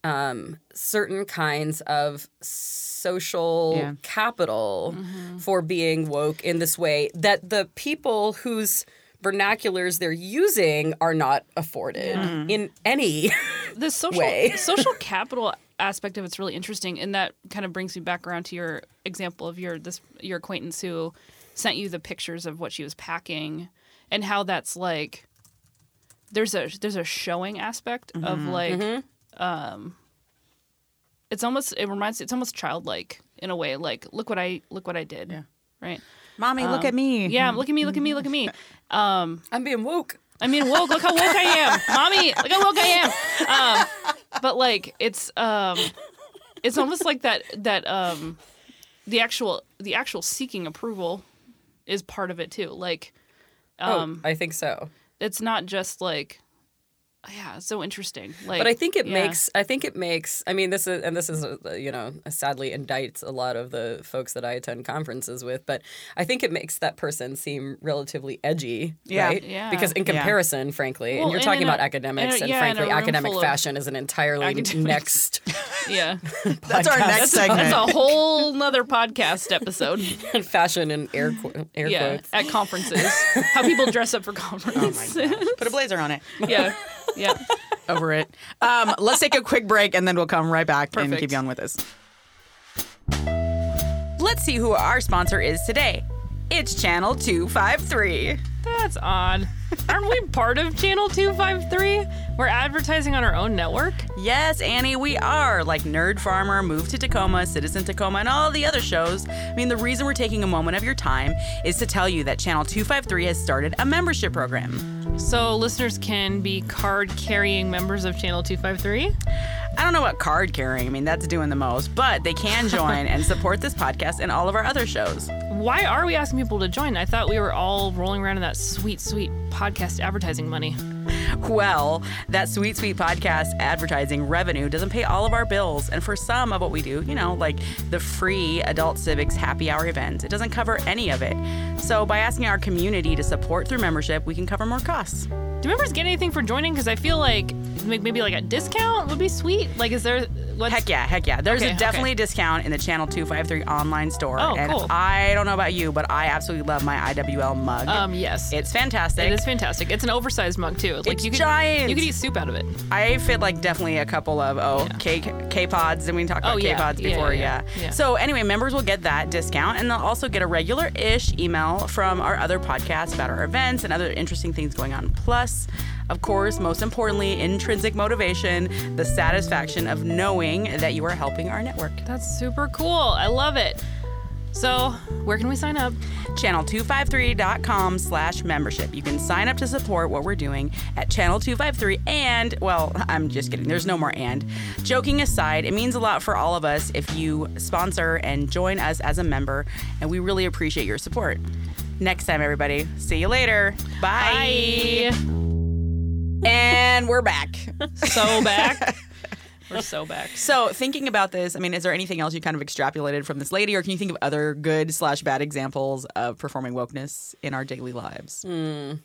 um certain kinds of social
Yeah.
capital for being woke in this way that the people whose vernaculars they're using are not afforded mm. in any
the social
way.
social capital aspect of it's really interesting, and that kind of brings me back around to your example of your this your acquaintance who sent you the pictures of what she was packing, and how that's like there's a there's a showing aspect of mm-hmm. Mm-hmm. like um it's almost it reminds it's almost childlike in a way like look what I look what I did
Yeah.
right
Mommy, look at me.
yeah look at me look at me look at me um
i'm being woke
I mean, woke. Look how woke I am, mommy. Look how woke I am. Um, but like, it's um, it's almost like that. That um, the actual the actual seeking approval is part of it too. Like, um,
oh i think so
it's not just like, yeah, so interesting. Like,
but I think it
yeah.
makes I think it makes I mean this is and this is uh, you know sadly indicts a lot of the folks that I attend conferences with but I think it makes that person seem relatively edgy
Yeah.
right
Yeah.
because in
Yeah.
comparison frankly
Well,
and you're
and
talking
in a-
about academics
in a-
and
yeah,
frankly academic fashion is an entirely
academics.
next
yeah,
That's our next segment.
that's a whole nother podcast episode.
fashion and air qu- air
yeah,
quotes
at conferences, how people dress up for conferences.
Put a blazer on it.
yeah, yeah.
Over it. Um, let's take a quick break and then we'll come right back and keep you on with us. Let's see who our sponsor is today. It's Channel 253.
That's odd. Aren't we part of Channel 253? We're advertising on our own network?
Yes, Annie, we are. Like Nerd Farmer, Move to Tacoma, Citizen Tacoma, and all the other shows. I mean, the reason we're taking a moment of your time is to tell you that Channel 253 has started a membership program.
So listeners can be card carrying members of Channel 253?
I don't know what card carrying, I mean, that's doing the most, but they can join and support this podcast and all of our other shows.
Why are we asking people to join? I thought we were all rolling around in that sweet, sweet podcast advertising money.
Well, that sweet, sweet podcast advertising revenue doesn't pay all of our bills. And for some of what we do, you know, like the free Adult Civics happy hour events, it doesn't cover any of it. So by asking our community to support through membership, we can cover more costs.
Do members get anything for joining? Because I feel like like maybe like a discount would be sweet. Like, is there what's
Heck yeah, heck yeah. There's
Okay,
a definitely
okay.
a discount in the Channel 253 online store.
Oh,
and
cool.
I don't know about you, but I absolutely love my IWL mug.
Um, yes,
it's fantastic.
it is fantastic. It's an oversized mug too. Like
It's
you could,
giant.
You could eat soup out of it.
I fit like definitely a couple of oh K K pods, and we talked about
Oh,
K
yeah.
pods
Yeah,
before,
yeah,
yeah.
yeah.
So anyway, members will get that discount, and they'll also get a regular ish email from our other podcasts about our events and other interesting things going on. Plus, of course, most importantly, intrinsic motivation, the satisfaction of knowing that you are helping our network.
That's super cool. I love it. So, where can we sign up?
channel253.com slash membership. You can sign up to support what we're doing at Channel 253 and, well, I'm just kidding. There's no more and. Joking aside, it means a lot for all of us if you sponsor and join us as a member, and we really appreciate your support. Next time, everybody. See you later. Bye. And we're back.
So back. We're so back.
So, thinking about this, I mean, is there anything else you kind of extrapolated from this lady, or can you think of other good slash bad examples of performing wokeness in our daily lives? Hmm.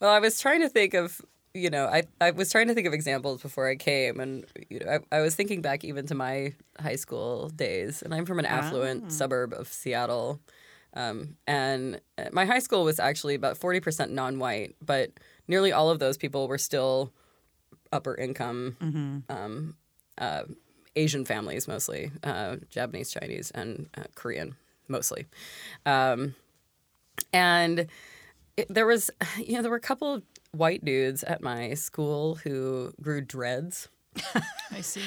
Well, I was trying to think of, you know, I, I was trying to think of examples before I came, and you know, I, I was thinking back even to my high school days, and I'm from an ah. affluent suburb of Seattle, um, and uh, my high school was actually about forty percent non-white, but nearly all of those people were still upper income, um, uh, Asian families mostly, uh, Japanese, Chinese, and uh, Korean mostly, um, and it, there was you know there were a couple of white dudes at my school who grew dreads.
I see.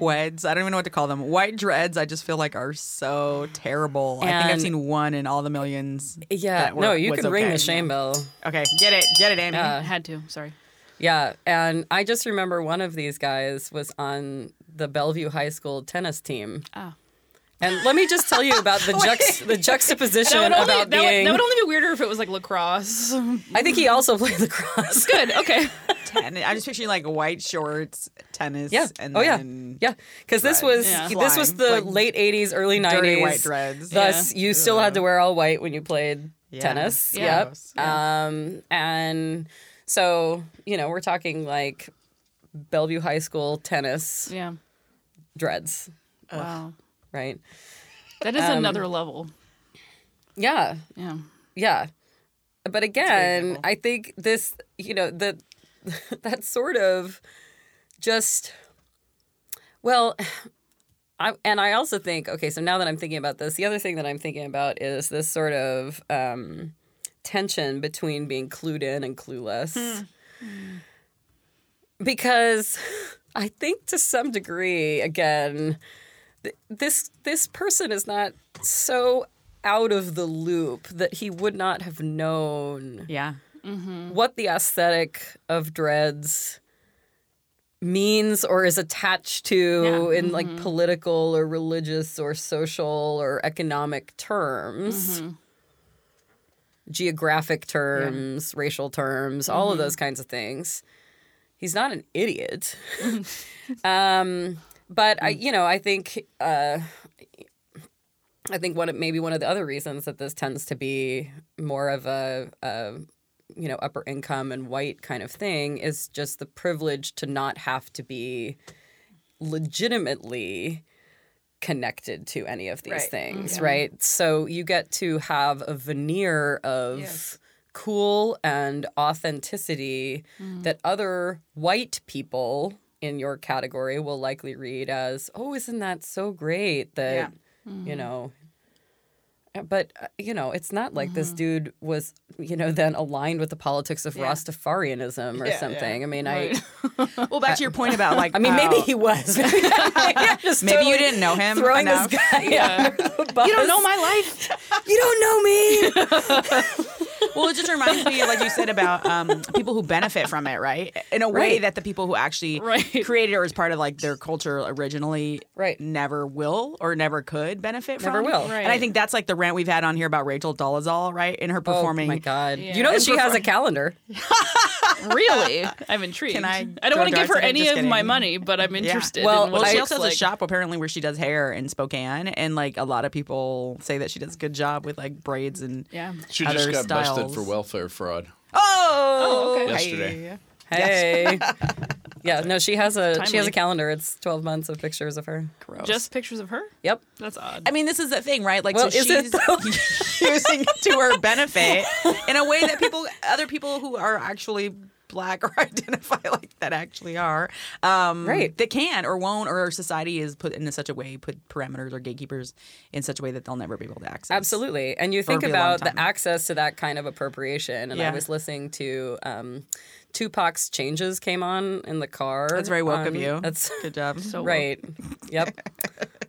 Weds. I don't even know what to call them. White dreads, I just feel like are so terrible. I think I've seen one in all the millions.
yeah
that were-
no you
was
can ring the shame bell
Okay, get it, get it, Amy.
I had to. Sorry.
yeah and i just remember one of these guys was on the Bellevue High School tennis team.
Ah.
And let me just tell you about the juxt- the juxtaposition
That would, only,
about
that, would,
being.
that would only be weirder if it was like lacrosse.
I think he also played lacrosse.
Good. Okay.
Ten- I'm just picturing like white shorts, tennis,
Yeah.
and
oh yeah.
then
Yeah. Because this was
Yeah.
this was the
like
late '80s, early '90s.
dirty white dreads.
Thus, you still had to wear all white when you played
Yeah.
tennis.
Yeah.
Yep. Um, and so you know we're talking like Bellevue High School tennis
Yeah.
dreads,
Wow.
Right?
That is
Um,
another level.
Yeah.
Yeah.
Yeah. But again. I think this, you know, the that sort of just well, I and I also think okay, so now that I'm thinking about this, the other thing that I'm thinking about is this sort of um tension between being clued in and clueless. Because I think to some degree again th- this this person is not so out of the loop that he would not have known
yeah. Mm-hmm.
what the aesthetic of dreads means or is attached to in like mm-hmm. political or religious or social or economic terms. Mm-hmm. Geographic terms racial terms all of those kinds of things. He's not an idiot. Um but i mm. you know i think uh I think one of, maybe one of the other reasons that this tends to be more of a, a you know upper income and white kind of thing is just the privilege to not have to be legitimately connected to any of these
Right.
things, mm-hmm. right? So you get to have a veneer of
Yes.
cool and authenticity mm-hmm. that other white people in your category will likely read as, "Oh, isn't that so great that
Yeah.
you mm-hmm. know but uh, you know it's not like this
Mm-hmm.
dude was you know then aligned with the politics of
Yeah.
rastafarianism or
Yeah,
something i mean
Right.
i
Well, back to your point about like,
i mean maybe he was maybe,
maybe you didn't know him
throwing
enough.
this guy yeah,
You don't know my life.
you don't know me
Well, it just reminds me, like you said, about um, people who benefit from it, right? In a way
Right.
that the people who actually
Right.
created it or as part of like their culture originally,
Right.
never will or never could benefit
Never
from.
Never will.
And I think that's like the rant we've had on here about Rachel Dolezal, right? In her performing.
oh my god
Yeah.
you know that
And
she has a calendar
really? I'm intrigued.
Can I
I don't want to give her any of my money, but I'm interested.
Well,
in what
Well, she
looks
also has
like.
a shop apparently where she does hair in Spokane, and like a lot of people say that she does a good job with like braids and
Yeah.
She just
Other
got busted for welfare fraud.
oh, oh
okay.
Yesterday.
hey yeah no she has a she has a calendar it's 12 months of pictures of her
Gross.
Just pictures of her?
yep
That's odd.
I mean, this is the thing, right? Like,
Well,
so
is it
she's
though?
using it to her benefit in a way that people, other people who are actually black or identify like that actually are, um,
Right.
That can or won't, or society is put in such a way, put parameters or gatekeepers in such a way that they'll never be able to access.
Absolutely. And you think
be a long
about the access to that kind of appropriation. And I was listening to um, Tupac's Changes came on in the car.
That's very woke of you.
That's
Good job.
So woke.
right. Yep.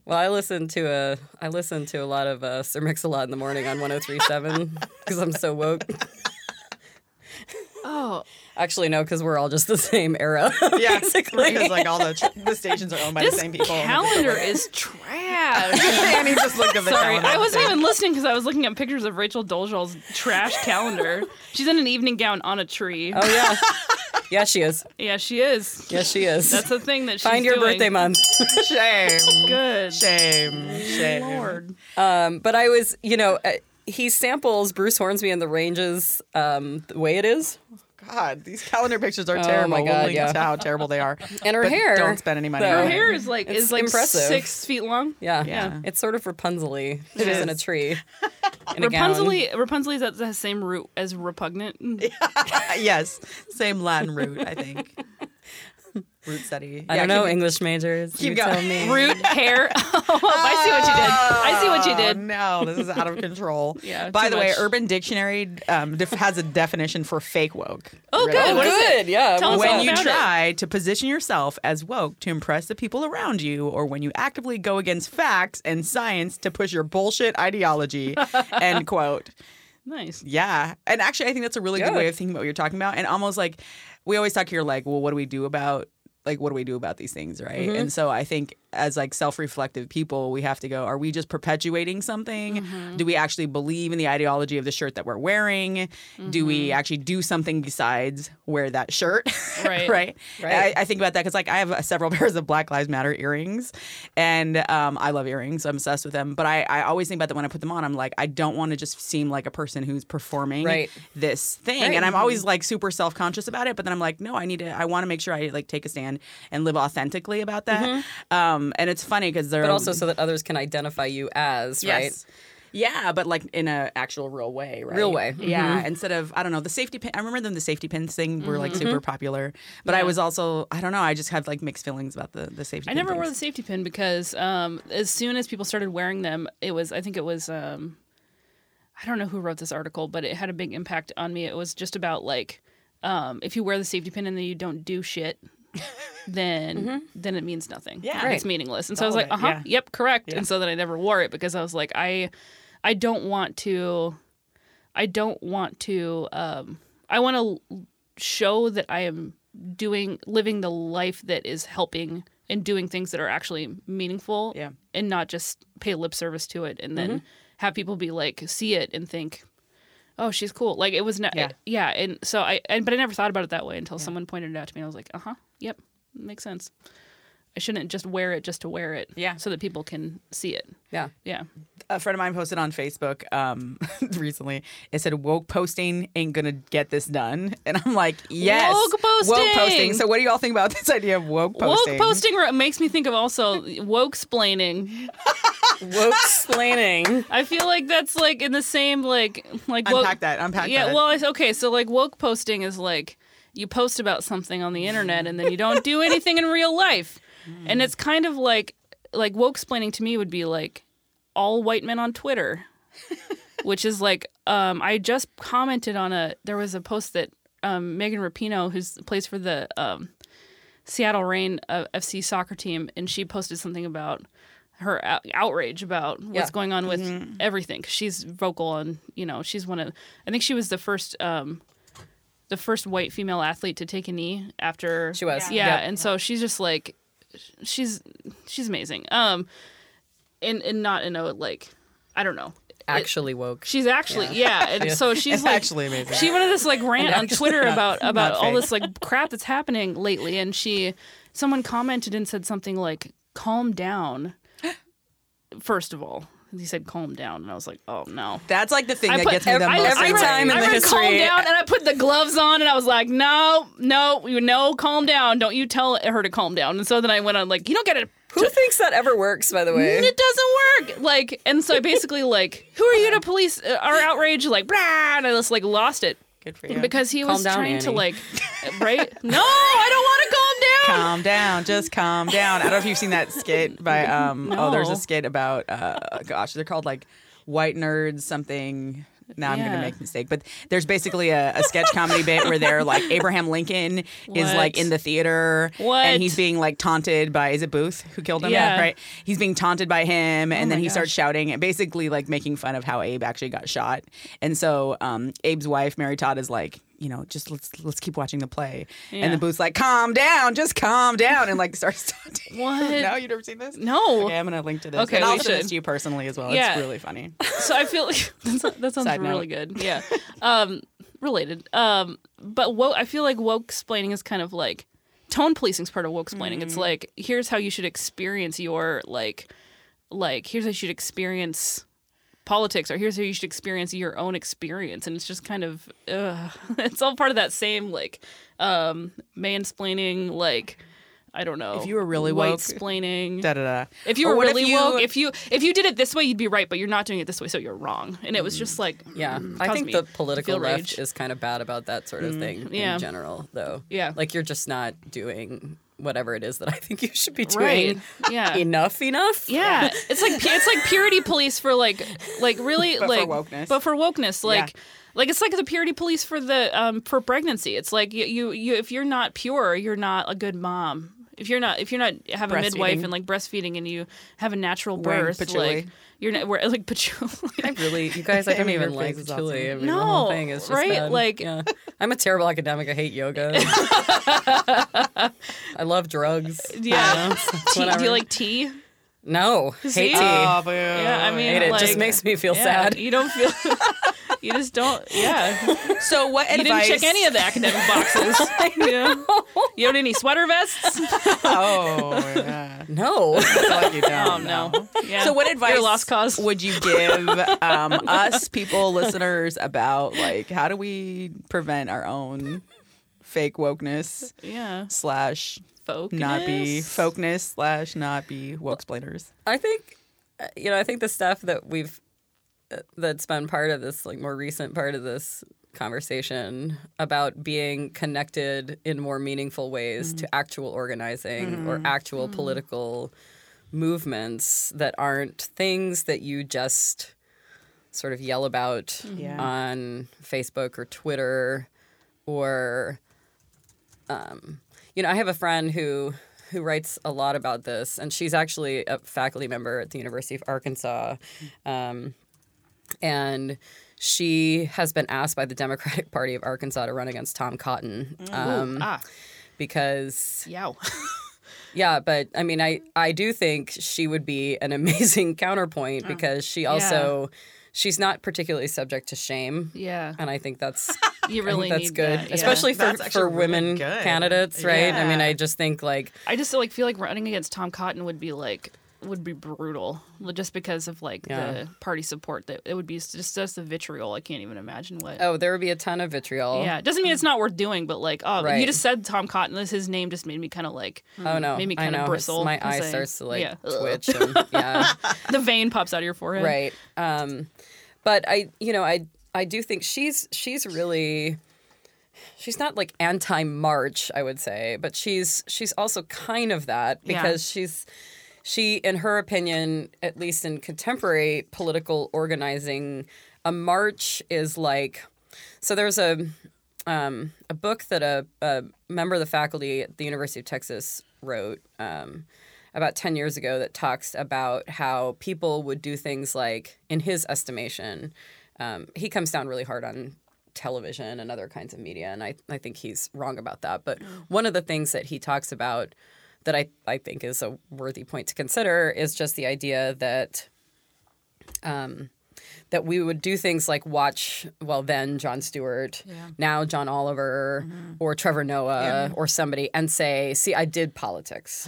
Well, I listened to a I listened to a lot of uh, Sir Mix-a-Lot in the morning on 103.7 because I'm so woke.
Oh,
Actually, no, because we're all just the same era.
yeah,
basically.
because like all the tr- the stations are owned by
this
the same people.
calendar is trash.
and he just looked at the
Sorry,
calendar.
I wasn't even listening because I was looking at pictures of Rachel Dolezal's trash calendar. She's in an evening gown on a tree.
oh yeah. Yeah, she is.
Yeah, she is.
Yes, she is.
That's the thing that she's
Find your
doing.
birthday month.
shame,
Good.
shame, shame.
Lord.
Um, but I was, you know, uh, he samples Bruce Hornsby and the Ranges um, the way it is.
God, these calendar pictures are
Oh
terrible.
my God,
we'll
yeah.
to how terrible they are.
And her
But
hair.
Don't spend any money.
though.
on
Her hair is like
It's
is like
impressive.
six feet long.
Yeah.
Yeah.
It's sort of Rapunzel-y. She's in a tree. In a gown.
Rapunzel Rapunzel is at the same root as repugnant.
yes, same Latin root, I think. Root study.
I
Yeah,
don't know,
keep-
English majors.
keep
you
going.
tell me.
Root hair. Oh, I see what you did. I see what you
Oh,
did.
no, this is out of control.
Yeah,
By
too
the way. Urban Dictionary um, def- has a definition for fake woke.
Oh,
Ready?
good. What is it?
Good, yeah.
Tell
when
all
you
about it.
try to position yourself as woke to impress the people around you, or when you actively go against facts and science to push your bullshit ideology. End quote.
Nice.
Yeah. And actually, I think that's a really
Yeah.
good way of thinking about what you're talking about. And almost like we always talk here, like, well, what do we do about like what do we do about these things, right?
Mm-hmm.
And so I think as like self-reflective people, we have to go, are we just perpetuating something?
Mm-hmm.
Do we actually believe in the ideology of the shirt that we're wearing? Do we
Mm-hmm.
actually do something besides wear that shirt?
Right.
right.
Right.
I, I think about that because like I have uh, several pairs of Black Lives Matter earrings, and um, I love earrings. I'm obsessed with them. But I, I always think about that when I put them on. I'm like, I don't want to just seem like a person who's performing
Right.
this thing,
Right.
and I'm always like super self conscious about it. But then I'm like, no, I need to. I want to make sure I like take a stand and live authentically about that. Um, and it's funny because they're
Mm-hmm. But also so that others can identify you as, right?
Yes. Yeah, but like in a actual real way, right?
Real way.
Yeah, instead of I don't know the safety pin. I remember them the safety pins thing were like
Mm-hmm.
super popular, but I was also I don't know I just had like mixed feelings about the the safety.
I
pin
never wore the safety pin because um, as soon as people started wearing them, it was I think it was um, I don't know who wrote this article, but it had a big impact on me. It was just about like um, if you wear the safety pin and then you don't do shit, then then it means nothing.
Yeah.
it's meaningless. And so I was like, uh huh,
yeah.
yep, correct. And so then I never wore it because I was like, I I don't want to I don't want to um, I want to show that I am doing living the life that is helping and doing things that are actually meaningful
Yeah.
and not just pay lip service to it and then have people be like see it and think oh she's cool like it was not
Yeah.
yeah and so i and but i never thought about it that way until someone pointed it out to me and i was like uh-huh yep makes sense i shouldn't just wear it just to wear it
Yeah.
so that people can see it
Yeah.
yeah
a friend of mine posted on Facebook um, recently. It said woke posting ain't gonna get this done, and I'm like, yes,
Woke posting!
posting. So what do y'all think about this idea of woke posting?
woke posting makes me think of also woke splaining
Woke splaining.
i feel like that's like in the same like like woke,
Unpack that. Unpack
yeah
that.
well okay so like woke posting is like you post about something on the internet and then you don't do anything in real life. And it's kind of like like woke explaining to me would be like all white men on twitter which is like um i just commented on a there was a post that um megan rapinoe who's plays for the um seattle reign uh, fc soccer team and she posted something about her out- outrage about what's
Yeah.
going on with everything. 'cause she's vocal and you know she's one of i think she was the first um the first white female athlete to take a knee after
She was.
yeah,
Yep.
and so she's just like she's she's amazing um and and not in a like i don't know
Actually woke.
She's actually yeah, and so she's like
actually amazing.
She went on this like rant on Twitter about about all
fake.
this like crap that's happening lately, and she someone commented and said something like "calm down." First of all, he said "calm down," and I was like, "Oh no."
That's like the thing
I
that gets me the most.
every time in
I
the
read calm
history-
down, and I put the gloves on, and I was like, "No, no, you no, calm down. Don't you tell her to calm down." And so then I went on like, "You don't get it."
Who thinks that ever works, by the way?
It doesn't work. Like, and so I basically like, who are you to police uh, our outrage? Like, brah, and I just like lost it
Good for you.
because he
Calm
was
down,
trying to like, right? No, I don't want to calm down.
calm down, just calm down. I don't know if you've seen that skit by um oh there's a skit about uh gosh, they're called like white nerds something now I'm
Yeah.
gonna make a mistake, but there's basically a, a sketch comedy bit where they're like Abraham Lincoln is like in the theater
What?
and he's being like taunted by is it Booth who killed him?
Yeah.
right. He's being taunted by him, and then
my
he starts shouting and basically like making fun of how Abe actually got shot. And so um, Abe's wife Mary Todd is like. You know, just let's let's keep watching the play, and the Booth's like, "Calm down, just calm down," and like starts.
What?
No, you've never seen this?
No.
Okay, I'm gonna link to this.
Okay,
and I'll send this to you personally as well.
Yeah.
It's really funny.
So I feel like that's- that sounds really good. Yeah. Um, related. Um, but woke, I feel like woke explaining is kind of like tone policing is part of woke explaining. It's like here's how you should experience your like, like here's how you should experience politics, or here's how you should experience your own experience, and it's just kind of ugh. it's all part of that same like um mansplaining like. I don't know.
If you were really
white
woke-
splaining,
Da da da.
if you were
what if
really
you-
woke, if you if you did it this way, you'd be right, but you're not doing it this way, so you're wrong. And it was just like,
Yeah,
mm,
I think the political left
rage. Mm,
is kind of bad about that sort of thing
yeah.
in general, though.
Yeah.
like you're just not doing whatever it is that I think you should be doing.
right. Yeah.
Enough, enough.
Yeah, it's like it's like purity police for like like really
But for
like
wokeness.
but for wokeness like
Yeah.
like it's like the purity police for the um for pregnancy. It's like you, you you if you're not pure, you're not a good mom. If you're not if you're not have a midwife and like breastfeeding and you have a natural
Wearing
birth,
patchouli.
like you're not we're, like patchouli.
I really, you guys, I don't
Amy, your
even like
face is
patchouli. I
awesome.
mean, the whole
No,
thing is just
right?
bad.
Like-
yeah. I'm a terrible academic. I hate yoga. I love drugs.
Uh, yeah. Tea, do you like tea?
No, hate tea.
Oh.
Yeah, I mean,
hate it.
like,
just makes me feel
yeah,
sad.
You don't feel. You just don't. Yeah.
So what
You
advice?
didn't check any of the academic boxes. yeah. You don't any sweater vests.
Oh, yeah.
No.
Like you.
Oh no. Yeah.
So what advice
You're lost cause.
would you give um, us people listeners about like how do we prevent our own fake wokeness
Yeah.
slash
Focus.
not be folkness slash not be woke splainers?
I think, you know, I think the stuff that we've, that's been part of this, like more recent part of this conversation about being connected in more meaningful ways to mm-hmm. actual organizing or mm-hmm. actual mm-hmm. political movements that aren't things that you just sort of yell about
Yeah.
on Facebook or Twitter or um, you know, I have a friend who who writes a lot about this, and she's actually a faculty member at the University of Arkansas, um, and she has been asked by the Democratic Party of Arkansas to run against Tom Cotton um,
Ah.
because
Yow.
yeah, but I mean, I I do think she would be an amazing counterpoint because she also she's not particularly subject to shame.
Yeah.
And I think that's
You really
think that's
need
good,
that, yeah.
especially for,
That's
for women
good.
candidates, right? I mean, I just think like
I just like feel like running against Tom Cotton would be like would be brutal just because of like
Yeah.
the party support that it would be just just the vitriol. I can't even imagine what.
oh, there would be a ton of vitriol.
Yeah, it doesn't mean it's not worth doing, but like, oh,
Right.
you just said Tom Cotton. This his name just made me kind of like
Oh no,
Made me
know. It's-
bristle
My
as
eye
I-
starts to like
yeah.
twitch. And, yeah,
the vein pops out of your forehead.
right. Um, but I, you know, I I do think she's she's really she's not like anti-march, I would say, but she's she's also kind of that
Yeah.
because she's she, in her opinion, at least in contemporary political organizing, a march is like so. There's a um, a book that a, a member of the faculty at the University of Texas wrote um, about 10 years ago that talks about how people would do things like, in his estimation, um, he comes down really hard on television and other kinds of media, and I, I think he's wrong about that. But one of the things that he talks about that I, I think is a worthy point to consider is just the idea that um, that we would do things like watch, well, then Jon Stewart, now John Oliver, or Trevor Noah, or somebody, and say, "See, I did politics.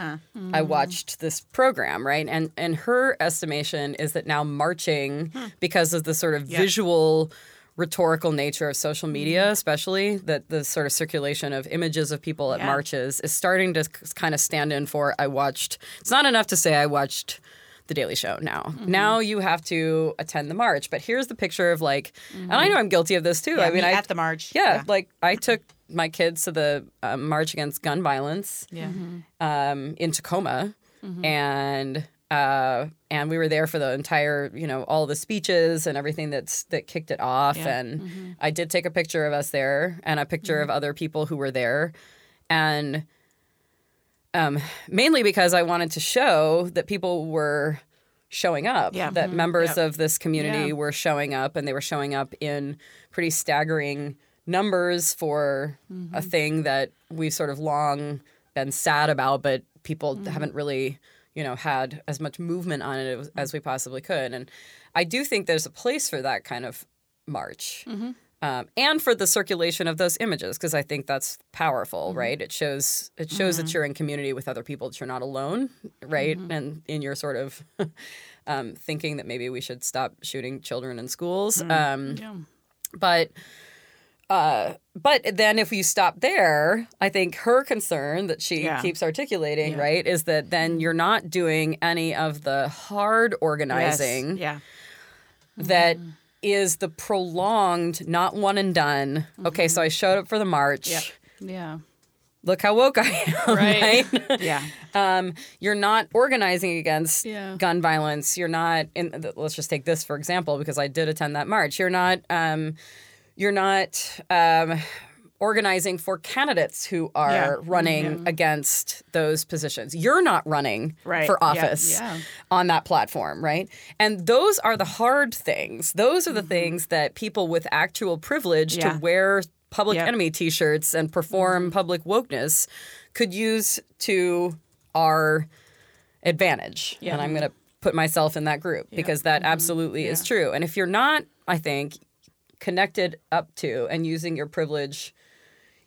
I watched this program, right?" And and her estimation is that now marching, because of the sort of visual. Rhetorical nature of social mm-hmm. media, especially that the sort of circulation of images of people at
Yeah.
marches, is starting to kind of stand in for. I watched. It's not enough to say I watched the Daily Show now. Mm-hmm. Now you have to attend the march. But here's the picture of like, and I mm-hmm. know I'm guilty of this too. I mean, I
at the march.
yeah, like I took my kids to the uh, march against gun violence
yeah.
um, in Tacoma, and uh, and we were there for the entire, you know, all the speeches and everything that's that kicked it off. And mm-hmm. I did take a picture of us there and a picture of mm-hmm. other people who were there, and um, mainly because I wanted to show that people were showing up.
Yeah.
That mm-hmm. members
Yep.
of this community
Yeah.
were showing up, and they were showing up in pretty staggering numbers for a thing that we've sort of long been sad about, but people haven't really, you know, had as much movement on it as, as we possibly could. And I do think there's a place for that kind of march. Um, and for the circulation of those images, because I think that's powerful, right? It shows it shows that you're in community with other people, that you're not alone, right? And in your sort of um, thinking that maybe we should stop shooting children in schools. Um,
Yeah.
but uh, but then if you stop there, I think her concern that she
Yeah.
keeps articulating, right, is that then you're not doing any of the hard organizing
Yes. Yeah.
that is the prolonged, not one and done. Okay, so I showed up for the march.
Yep.
Yeah.
Look how woke I am,
Right.
right?
Yeah.
um, you're not organizing against
Yeah.
gun violence. You're not. In, let's just take this for example, because I did attend that march. You're not. Um, you're not um, organizing for candidates who are
Yeah.
running against those positions. You're not running
Right.
for office
Yeah.
on that platform, right? And those are the hard things. Those are the things that people with actual privilege
Mm-hmm. Yeah.
to wear public
Yep. Mm-hmm.
enemy t-shirts and perform public wokeness could use to our advantage. And I'm going to put myself in that group because that
Mm-hmm.
absolutely is true. And if you're not, I think, connected up to and using your privilege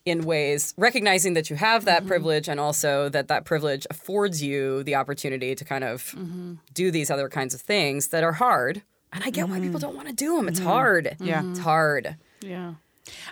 in ways recognizing that you have
Mm-hmm.
that privilege and also that that privilege affords you the opportunity to kind of
Mm-hmm.
do these other kinds of things that are hard and i get why people don't want to do them it's hard
Mm-hmm. Yeah.
it's hard
Yeah.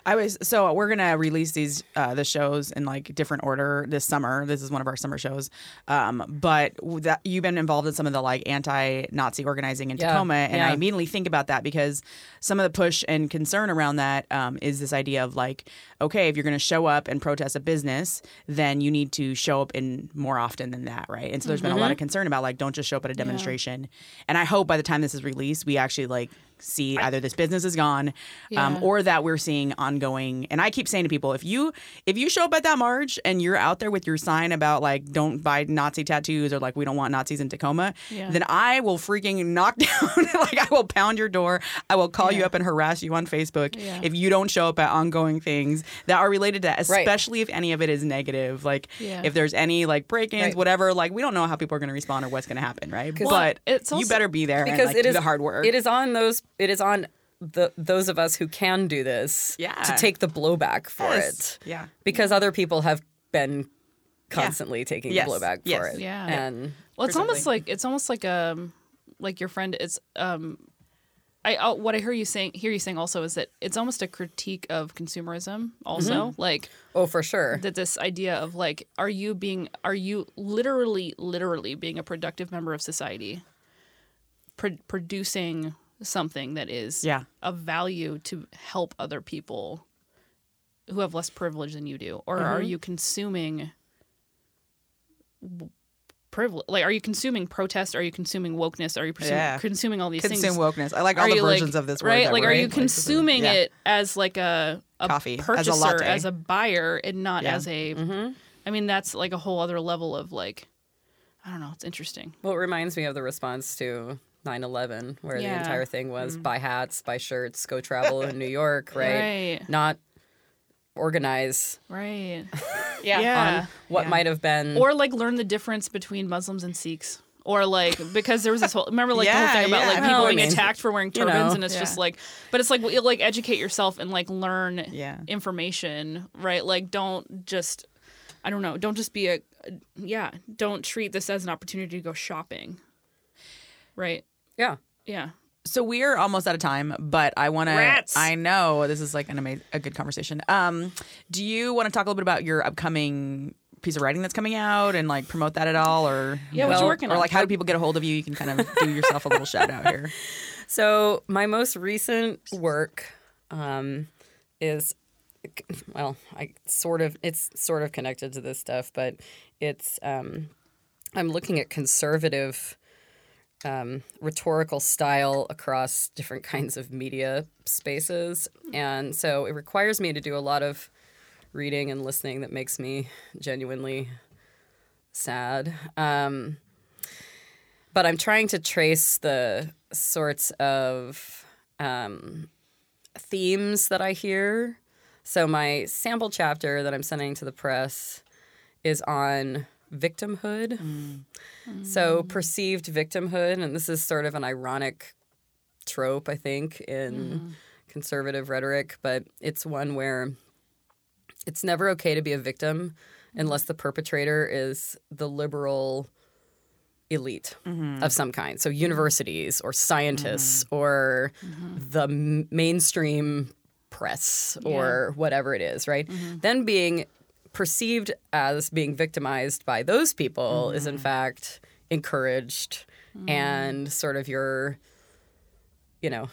I was so we're gonna release these uh, the shows in like different order this summer. This is one of our summer shows. Um, but that you've been involved in some of the like anti-Nazi organizing in
Yeah,
Tacoma, and I immediately think about that because some of the push and concern around that um, is this idea of like, okay, if you're gonna show up and protest a business, then you need to show up in more often than that, right? And so there's been a lot of concern about like, don't just show up at a demonstration. And I hope by the time this is released, we actually like see either this business is gone um, or that we're seeing ongoing and i keep saying to people if you if you show up at that march and you're out there with your sign about like don't buy nazi tattoos or like we don't want nazis in tacoma
Yeah.
then i will freaking knock down like i will pound your door i will call you up and harass you on facebook
Yeah.
if you don't show up at ongoing things that are related to that
Right.
especially if any of it is negative like
Yeah.
if there's any like break-ins
Right.
whatever like we don't know how people are going to respond or what's going to happen right
Well,
but
it's
you better be there
because
and, like,
it
do
is
the hard work
it is on those it is on the those of us who can do this
Yeah.
to take the blowback for
Yes.
it
yeah
because other people have been constantly taking
Yes.
the blowback
Yes.
for it
Yeah.
and
Well, it's almost like it's almost like um like your friend. It's um, I uh, what I hear you saying hear you saying also is that it's almost a critique of consumerism. Also, like
oh for sure
that this idea of like, are you being are you literally literally being a productive member of society, pro- producing something that is
Yeah.
of value to help other people who have less privilege than you do, or are mm-hmm. you consuming privilege? Like, are you consuming protest? Are you consuming wokeness? Are you consum-
Yeah.
consuming all these
consume
things?
wokeness i like all
are
the versions
like,
of this word
right? Like,
we're
are
in,
you
like, this
consuming
yeah.
it as like a, a
Coffee, as a
purchaser,
latte.
as a buyer, and not
Yeah.
as a? Mm-hmm. I mean, that's like a whole other level of like, I don't know. It's interesting.
Well, it reminds me of the response to 9 11, where the entire thing was mm. buy hats, buy shirts, go travel in New York, right?
Right.
Not organize
Right.
yeah
Yeah.
on what might have been.
or like learn the difference between Muslims and Sikhs. Or like because there was this whole remember like the whole thing about
yeah.
like people
I
being
mean,
attacked for wearing
you
turbans
know.
and it's just like but it's like you like educate yourself and like learn
Yeah.
information right like don't just I don't know don't just be a yeah don't treat this as an opportunity to go shopping right
yeah.
yeah
So we are almost out of time, but I want to.
Rats.
I know this is like an amazing, a good conversation. Um, do you want to talk a little bit about your upcoming piece of writing that's coming out and like promote that at all, or
Yeah, what you
Well,
working
or
on?
like how do people get a hold of you? You can kind of do yourself a little shout out here.
So my most recent work um, is, well, I sort of it's sort of connected to this stuff, but it's um, I'm looking at conservative um, rhetorical style across different kinds of media spaces, and so it requires me to do a lot of reading and listening that makes me genuinely sad. Um, but I'm trying to trace the sorts of um, themes that I hear. So my sample chapter that I'm sending to the press is on victimhood. Mm. So mm. perceived victimhood, and this is sort of an ironic trope, I think, in conservative rhetoric, but it's one where it's never okay to be a victim unless the perpetrator is the liberal elite mm-hmm. of some kind. So universities or scientists mm-hmm. or mm-hmm. the m- mainstream press or whatever it is, right? Then being perceived as being victimized by those people is in mm. fact encouraged mm. and sort of your you know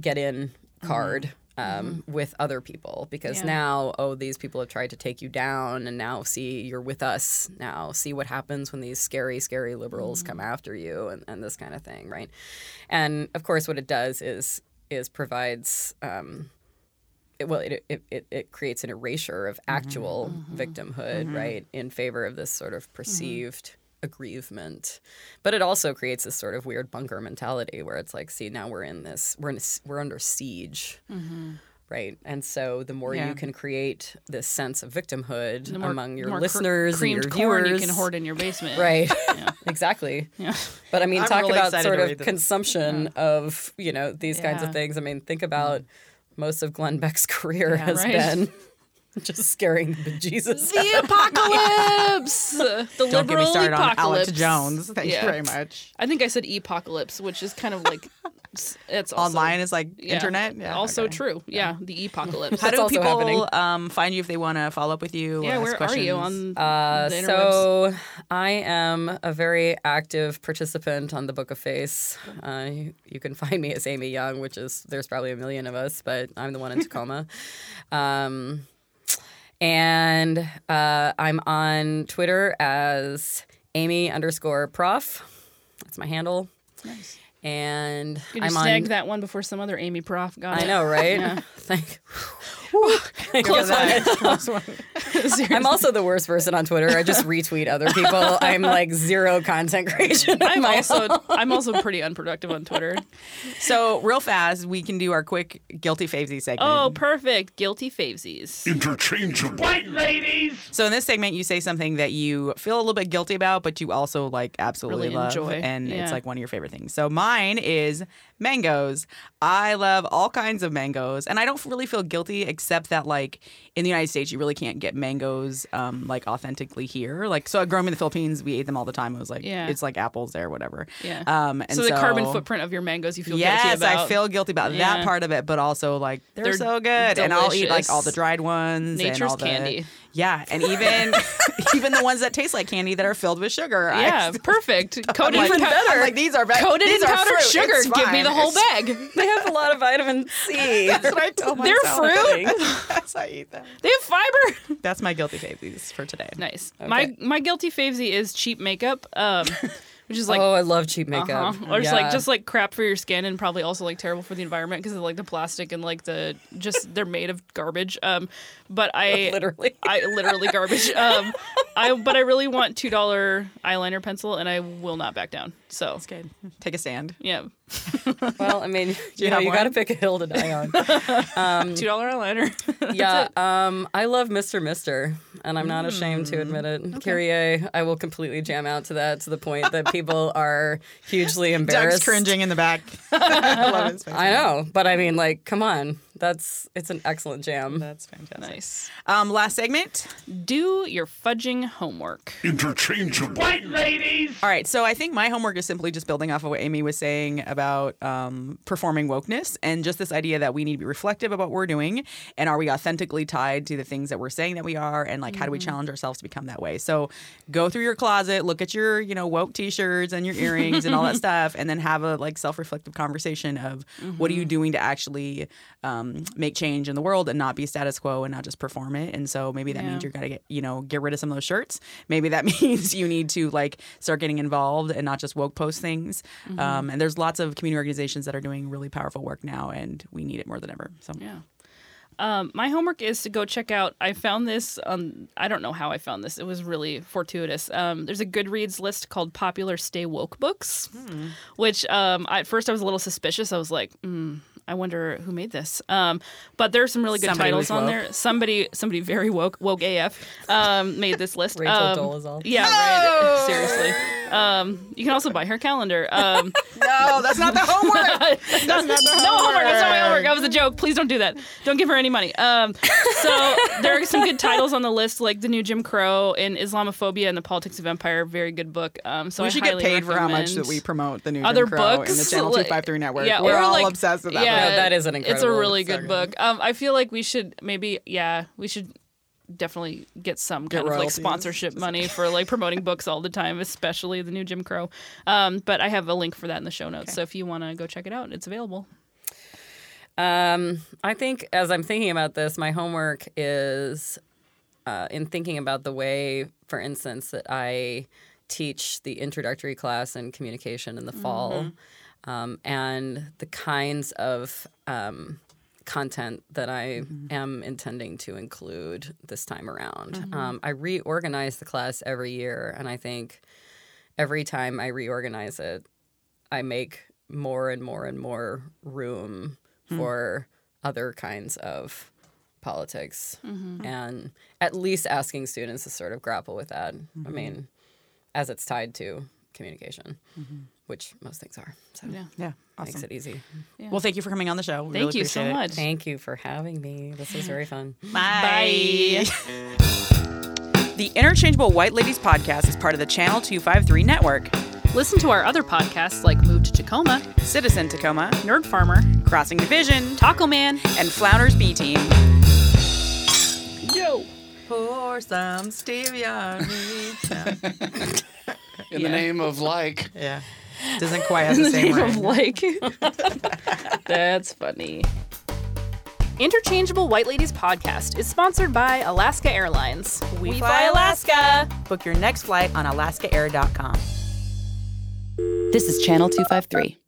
get in mm-hmm. card um, mm-hmm. with other people because
Yeah.
now oh these people have tried to take you down and now see you're with us now. See what happens when these scary scary liberals come mm. after you and, and this kind of thing right? And of course what it does is is provides um, it, well, it, it, it, it creates an erasure of mm-hmm. actual mm-hmm. victimhood, mm-hmm. right, in favor of this sort of perceived aggrievement. But it also creates this sort of weird bunker mentality where it's like, see, now we're in this, we're in, a we're under siege. Right, and so the more
Yeah.
you can create this sense of victimhood
more-
among your listeners and your viewers,
you can hoard in your basement.
Right. exactly.
Yeah.
But I mean,
I'm
talk
really
about sort of consumption of you know these kinds of things. I mean, think about most of Glenn Beck's career has
right.
been just scaring the bejesus.
The apocalypse. the
Don't get me
liberal
started on
apocalypse.
Alex Jones. Thank
Yeah.
you very much.
I think I said apocalypse, which is kind of like it's also,
Online is like
yeah,
internet. Yeah,
also
okay.
true. Yeah, the apocalypse.
How do
also
people
happening.
um, find you if they want to follow up with you? or
yeah,
ask
where are you on
Uh,
the
so I am a very active participant on the Book of Face. Uh, you, you can find me as Amy Young, which is there's probably a million of us, but I'm the one in Tacoma. um, and uh, I'm on Twitter as Amy underscore Prof. That's my handle.
Nice.
And
You
I'm
just
on.
snagged that one before some other Amy Prof got
I
it.
know, right?
Yeah.
Thank.
Close one.
I'm also the worst person on Twitter. I just retweet other people. I'm like zero content creation.
I'm
my
also I'm also pretty unproductive on Twitter.
So real fast, we can do our quick guilty favesy segment.
Oh, perfect. Guilty favesies.
Interchangeable.
White ladies.
So in this segment, you say something that you feel a little bit guilty about, but you also like absolutely
Really
love,
enjoy.
and
Yeah.
it's like one of your favorite things. So mine is mangoes. I love all kinds of mangoes, and I don't really feel guilty except that like in the United States, you really can't get mangoes um, like authentically here. Like so, growing in the Philippines, we ate them all the time. It was like
Yeah.
it's like apples there, whatever.
Yeah.
Um, and
so the carbon footprint of your mangoes you feel
Yes,
guilty about.
I feel guilty about that part of it, but also like they're,
They're
so good, and I'll eat like all the dried ones, and
Nature's
all the,
candy.
Yeah, and even even the ones that taste like candy that are filled with sugar.
Yeah,
still-
perfect.
I'm
Coated
like,
in pow-
I'm like these are be-
coated
these
in
are
powdered
fruit.
sugar.
It's
Give me the whole
It's-
bag.
They have a lot of vitamin C.
That's what I tell
They're fruit.
That's I eat them.
They have fiber.
That's my guilty faves for today.
Nice. My my guilty favesy is cheap makeup, um, which is like
oh, I love cheap makeup.
Uh-huh. Or just
Yeah.
like just like crap for your skin and probably also like terrible for the environment because of like the plastic and like the just they're made of garbage. Um, but I
Literally.
I literally garbage. Um, I but I really want two dollar eyeliner pencil and I will not back down. So
That's good. Take a stand.
yeah,
well, I mean, you,
you
know, you got to pick a hill to die on.
Um, two dollar eyeliner.
yeah, um, I love Mr. Mister, and I'm not ashamed to admit it. Kyrie, I will completely jam out to that to the point that people are hugely
Doug's
embarrassed.
cringing in the back. I love his.
I know, but I mean, like, come on, that's it's an excellent jam.
That's fantastic.
nice.
Um, last segment.
Do your fudging homework.
Interchangeable.
White ladies.
All right, so I think my homework is simply just building off of what Amy was saying about um, performing wokeness and just this idea that we need to be reflective about what we're doing and are we authentically tied to the things that we're saying that we are and like how do we challenge ourselves to become that way. So go through your closet, look at your you know woke t-shirts and your earrings and all that stuff, and then have a like self-reflective conversation of what are you doing to actually um, make change in the world and not be status quo and not just perform it. And so maybe that
Yeah.
means you're gotta get you know get rid of some of those shirts. Maybe that means you need to like start getting involved and not just woke post things.
Mm-hmm.
Um, and there's lots of community organizations that are doing really powerful work now, and we need it more than ever. So
Yeah. Um, my homework is to go check out. I found this on. I don't know how I found this. It was really fortuitous. Um, there's a Goodreads list called "Popular Stay Woke Books," which um, I, at first I was a little suspicious. I was like, mm, I wonder who made this. Um, but there are some really good
Somebody
titles on there. Somebody, somebody very woke, woke AF, um, made this list.
Rachel
um,
Dolezal.
Yeah, right. Seriously. Um, you can also buy her calendar. Um,
no, that's not the homework.
that's not no homework. That's not my homework. That was a joke. Please don't do that. Don't give her any money. Um, so there are some good titles on the list, like the new Jim Crow and Islamophobia and the Politics of Empire. Very good book. Um, so
we
I
should get
highly
paid for how much that we promote the new Jim Crow
books
in the Channel Two Five Three Network.
Yeah,
We're all
like-
obsessed with that.
Yeah,
book.
No, that is an incredible.
It's a really good book. Um, I feel like we should maybe, yeah, we should definitely get some kind of like sponsorship money for like promoting books all the time, especially the new Jim Crow. Um, but I have a link for that in the show notes, so if you want to go check it out, it's available.
Um, I think as I'm thinking about this, my homework is uh, in thinking about the way, for instance, that I teach the introductory class in communication in the fall, um, and the kinds of um, content that I
Mm-hmm.
am intending to include this time around.
Mm-hmm.
Um, I reorganize the class every year, and I think every time I reorganize it, I make more and more and more room
Hmm.
for other kinds of politics
Mm-hmm.
and at least asking students to sort of grapple with that. I
Mm-hmm.
mean, as it's tied to communication, which most things are. So
Yeah.
Yeah,
makes it easy.
Well, thank you for coming on the show.
Thank
really
you so
appreciate it.
much.
Thank you for having me. This was very fun.
Bye. Bye. the Interchangeable White Ladies podcast is part of the Channel 253 network.
Listen to our other podcasts like Move to Tacoma,
Citizen Tacoma,
Nerd Farmer,
Crossing Division,
Taco Man.
and Flounders B Team.
Yo.
Pour some stevia.
In the name of like.
yeah. Doesn't quite have the
the
same
name of like. That's funny. Interchangeable White Ladies podcast is sponsored by Alaska Airlines. We,
fly Alaska. Book your next flight on alaskaair.com.
This is Channel 253.